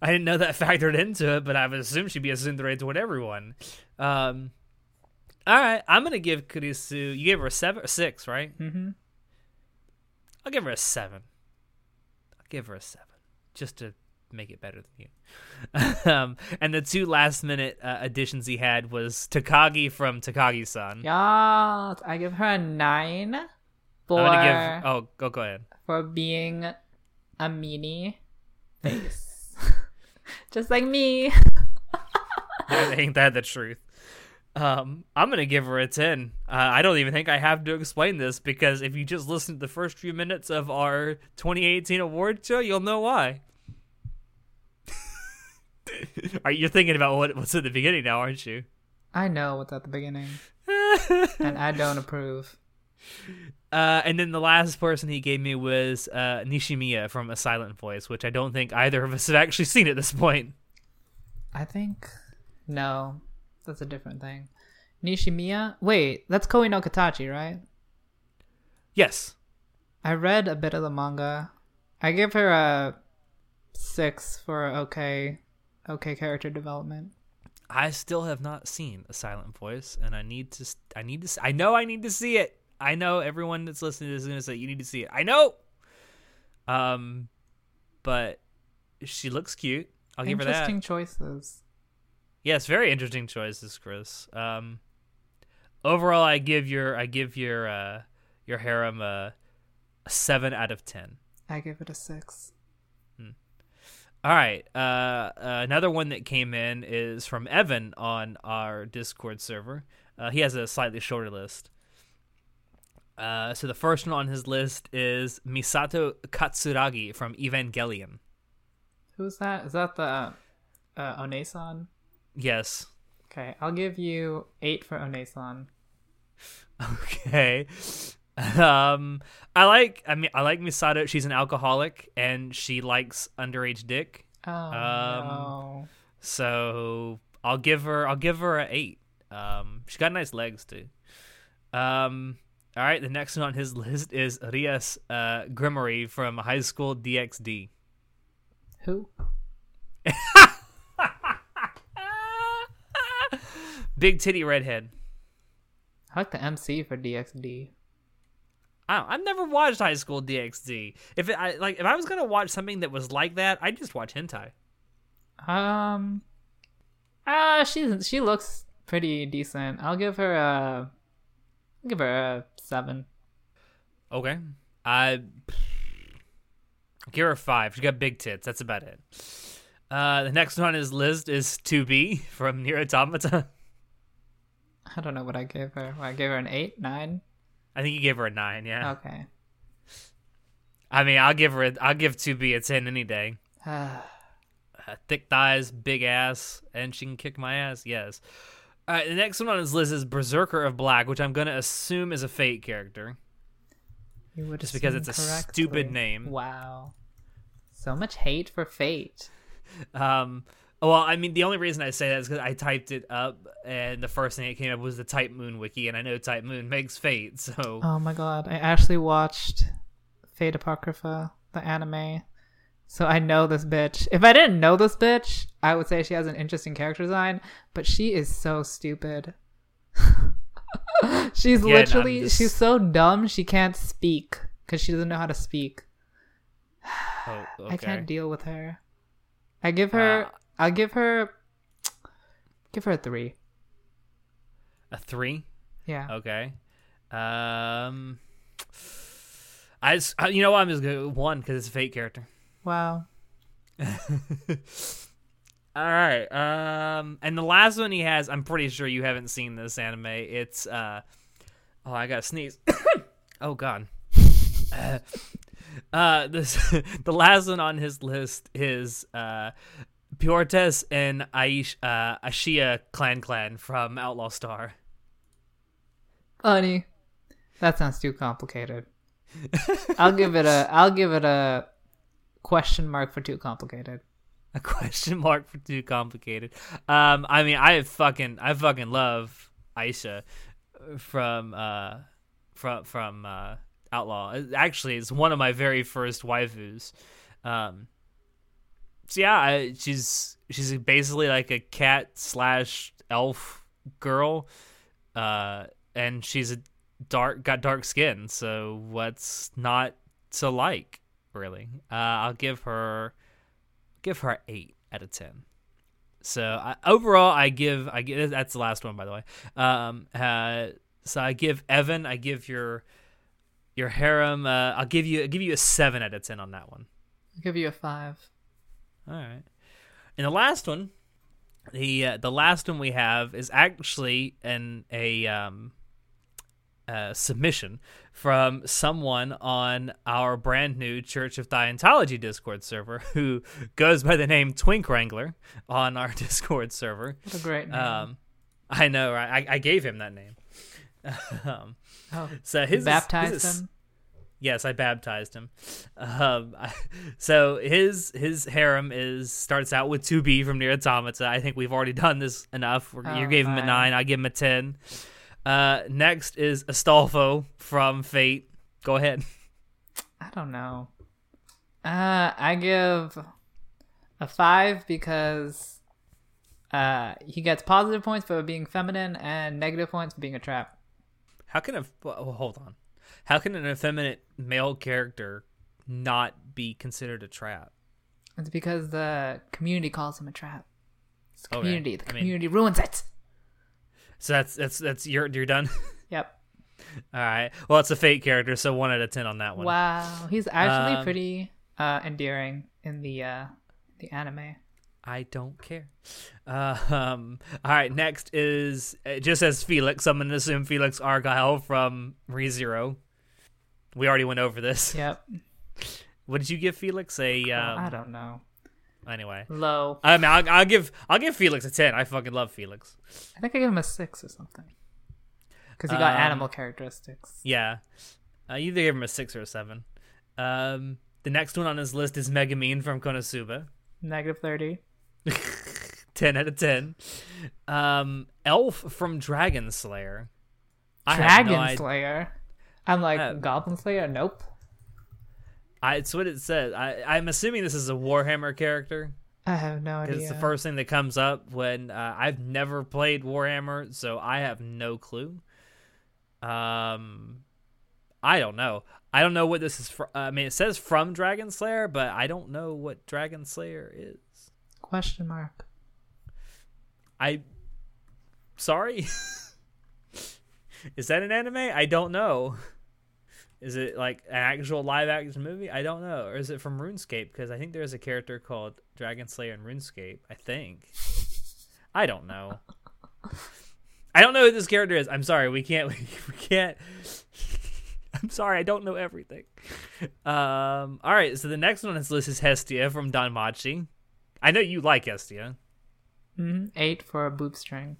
I didn't know that factored into it, but I would assume she'd be a tsundere toward everyone. Um, all right, I'm gonna give Kurisu. You gave her a seven or six, right? Mm-hmm. I'll give her a seven. I'll give her a seven, just to make it better than you. um, and the two last minute uh, additions he had was Takagi from Takagi-san. Yeah, I give her a nine for I'm gonna give. Oh, go go ahead. for being a meanie face, just like me. Ain't that the truth? Um, I'm gonna give her a ten. Uh, I don't even think I have to explain this because if you just listen to the first few minutes of our 2018 award show, you'll know why. Are you thinking about what, what's at the beginning now, aren't you? I know what's at the beginning, and I don't approve. Uh, and then the last person he gave me was uh, Nishimiya from A Silent Voice, which I don't think either of us have actually seen at this point. I think no, that's a different thing. Nishimiya. Wait, that's Koe no Katachi, right? Yes. I read a bit of the manga. I give her a six for okay, okay character development. I still have not seen A Silent Voice, and I need to. I need to. I know I need to see it. I know everyone that's listening is going to say you need to see it. I know. Um, but she looks cute. I'll give her that. Interesting choices. Yes, very interesting choices, Chris. Um, overall, I give your I give your uh your harem a, a seven out of ten. I give it a six. All right. Uh, uh, another one that came in is from Evan on our Discord server. Uh, he has a slightly shorter list. Uh, so the first one on his list is Misato Katsuragi from Evangelion. Who's that? Is that the uh, Onesan? Yes. Okay, I'll give you eight for Onesan. Okay. Um, I like. I mean, I like Misato. She's an alcoholic and she likes underage dick. Oh Um, no. So I'll give her. I'll give her a eight. Um, she got nice legs too. Um. All right. The next one on his list is Rias uh, Gremory from High School DxD. Who? Big titty redhead. I like the MC for DxD. I I've never watched High School DxD. If it, I like, if I was gonna watch something that was like that, I'd just watch hentai. Um. Ah, she's she looks pretty decent. I'll give her a. I'll give her a seven. Okay. I give her a five. She got big tits. That's about it. Uh, the next one on his list is 2B from NieR Automata. I don't know what I gave her. I gave her an eight, nine. I think you gave her a nine. Yeah. Okay. I mean, I'll give her. A, I'll give 2B a ten any day. Uh, thick thighs, big ass, and she can kick my ass. Yes. All right. The next one on his list is Berserker of Black, which I'm gonna assume is a Fate character. you would Just because it's a correctly. stupid name. Wow. So much hate for fate. Um, well, I mean, the only reason I say that is because I typed it up, and the first thing that came up was the Type Moon wiki, and I know Type Moon makes Fate, so Oh my god, I actually watched Fate Apocrypha, the anime. So I know this bitch. If I didn't know this bitch, I would say she has an interesting character design, but she is so stupid. she's Yeah, no, literally just- she's so dumb she can't speak cuz she doesn't know how to speak. oh, I can't deal with her. I give her Uh, I'll give her give her a 3. a three. Yeah. Okay. Um, I just, you know what? I'm just gonna one because it's a Fate character. Wow. All right. Um, and the last one he has, I'm pretty sure you haven't seen this anime. It's uh, oh, I gotta sneeze. oh God. Uh, uh, this the last one on his list is uh, Piortes and Aish, uh, Aisha Clan Clan from Outlaw Star. Honey, that sounds too complicated. I'll give it a I'll give it a question mark for too complicated. A question mark for too complicated. Um, I mean, I fucking, I fucking love Aisha from, uh, from, from, uh, Outlaw. Actually, it's one of my very first waifus. Um, yeah, she's, she's basically like a cat slash elf girl. Uh, and she's a dark, got dark skin. So what's not to like, really? Uh, I'll give her, give her eight out of ten. So I, overall, I give I give that's the last one by the way. Um, uh, so I give Evan, I give your your harem. Uh, I'll give you I'll give you a seven out of ten on that one. I'll give you a five. All right. And the last one, the uh, the last one we have is actually an a um uh, submission from someone on our brand new Church of Scientology Discord server who goes by the name Twink Wrangler on our Discord server. What a great name. Um, I know, right? I, I gave him that name. um, oh, so his is- baptized him. Yes, I baptized him. Um, so his his harem is starts out with two B from NieR Automata. I think we've already done this enough. We're, you Oh, gave him a nine. I give him a ten. Uh, next is Astolfo from Fate. Go ahead. I don't know. Uh, I give a five because uh he gets positive points for being feminine and negative points for being a trap. How can a well, hold on? How can an effeminate male character not be considered a trap? It's because the community calls him a trap. It's the Okay. community. The I mean- community ruins it. So that's that's that's you're you're done. Yep. All right. Well, it's a Fate character, so one out of ten on that one. Wow, he's actually Um, pretty uh endearing in the uh the anime. I don't care. Uh, um, all right, next is just as Felix. I'm gonna assume Felix Argyle from ReZero. We already went over this. Yep. What did you give Felix? A Well, I um, don't know. Anyway, Low. I mean, I'll, I'll give I'll give Felix a ten. I fucking love Felix. I think I gave him a six or something. Because he got Um, animal characteristics. Yeah, uh, you either give him a six or a seven. Um, the next one on his list is Megumin from Konosuba. Negative 30. 10 out of 10. Um, Elf from Dragon Slayer. I Dragon no Slayer. I'm like, Uh, Goblin Slayer? Nope. I, it's what it says. I, I'm assuming this is a Warhammer character I have no idea. it's the first thing that comes up when uh, I've never played Warhammer, so I have no clue. Um, I don't know. I don't know what this is. Fr- I mean, it says from Dragon Slayer, but I don't know what Dragon Slayer is. Question mark. I sorry. Is that an anime? I don't know. Is it like an actual live action movie? I don't know. Or is it from RuneScape? Because I think there's a character called Dragon Slayer in RuneScape. I think. I don't know. I don't know who this character is. I'm sorry. We can't. We can't. I'm sorry. I don't know everything. Um. All right. So the next one on this list is Hestia from Danmachi. I know you like Hestia. hmm Eight for a boob string.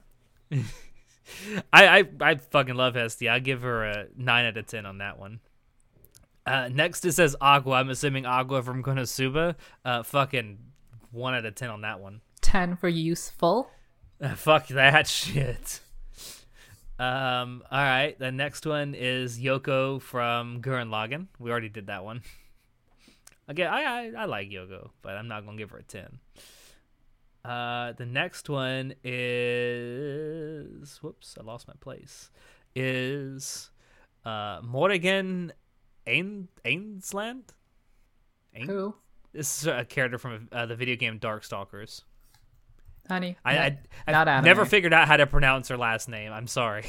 I, I I fucking love Hestia. I give her a nine out of ten on that one. Uh, next it says Aqua. I'm assuming Aqua from Konosuba. Uh, fucking one out of ten on that one. 10 for useful. Uh, fuck that shit. Um. All right. The next one is Yoko from Gurren Lagann. We already did that one. Again, I, I I like Yoko, but I'm not gonna give her a ten. Uh, the next one is whoops, I lost my place. Is uh Morrigan Ain Aensland? Ain- Who? This is a character from uh, the video game Darkstalkers. Honey. I, I I've never figured out how to pronounce her last name. I'm sorry.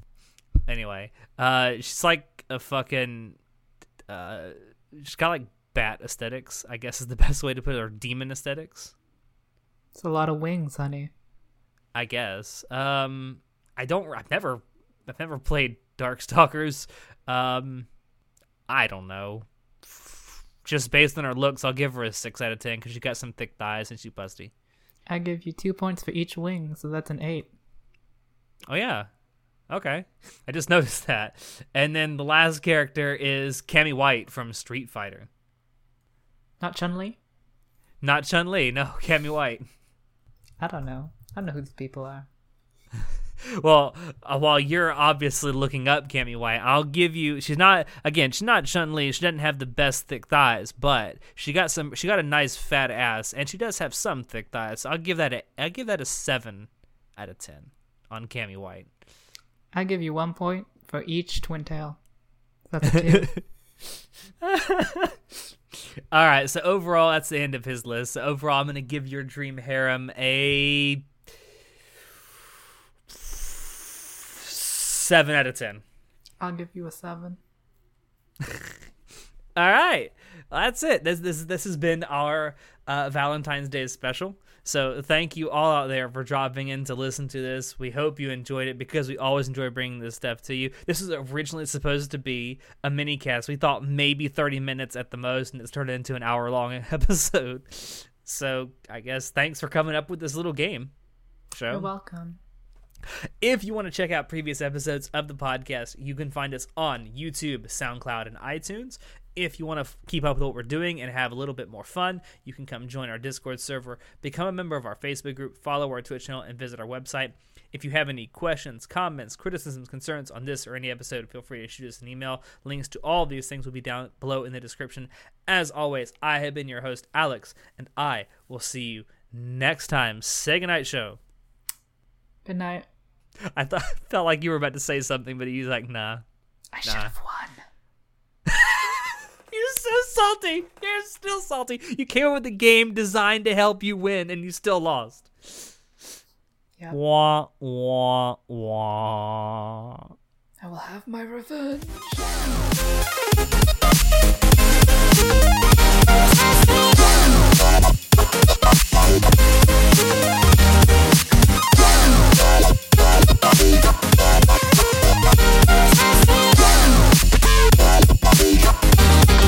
anyway, uh, she's like a fucking. Uh, she's got like bat aesthetics. I guess is the best way to put it, or demon aesthetics. It's a lot of wings, honey. I guess. Um, I don't. I've never. I've never played Darkstalkers. Um, I don't know. Just based on her looks, I'll give her a six out of ten because she got some thick thighs and she's busty. I give you two points for each wing, so that's an eight. Oh yeah. Okay. I just noticed that. And then the last character is Cammy White from Street Fighter. Not Chun Li? Not Chun Li, no, Cammy White. I don't know. I don't know who these people are. Well, uh, while you're obviously looking up Cammy White, I'll give you. She's not again. She's not Chun Li. She doesn't have the best thick thighs, but she got some. She got a nice fat ass, and she does have some thick thighs. So I'll give that a. I'll give that a seven out of ten on Cammy White. I give you one point for each twin tail. That's a two. All right, so overall, that's the end of his list. So overall, I'm going to give your dream harem a seven out of ten. I'll give you a seven. All right, well, that's it. This this this has been our uh, Valentine's Day special. So thank you all out there for dropping in to listen to this. We hope you enjoyed it because we always enjoy bringing this stuff to you. This was originally supposed to be a mini cast. We thought maybe 30 minutes at the most, and it's turned into an hour long episode. So I guess thanks for coming up with this little game show. You're welcome. If you want to check out previous episodes of the podcast, you can find us on YouTube, SoundCloud, and iTunes. If you want to f- keep up with what we're doing and have a little bit more fun, you can come join our Discord server, become a member of our Facebook group, follow our Twitch channel, and visit our website. If you have any questions, comments, criticisms, concerns on this or any episode, feel free to shoot us an email. Links to all of these things will be down below in the description. As always, I have been your host, Alex, and I will see you next time. Say goodnight, show. Good night. I thought felt like you were about to say something, but he was like, "Nah." I should have won so salty. You're still salty. You came up with a game designed to help you win, and you still lost. Yep. Wah wah wah. I will have my revenge.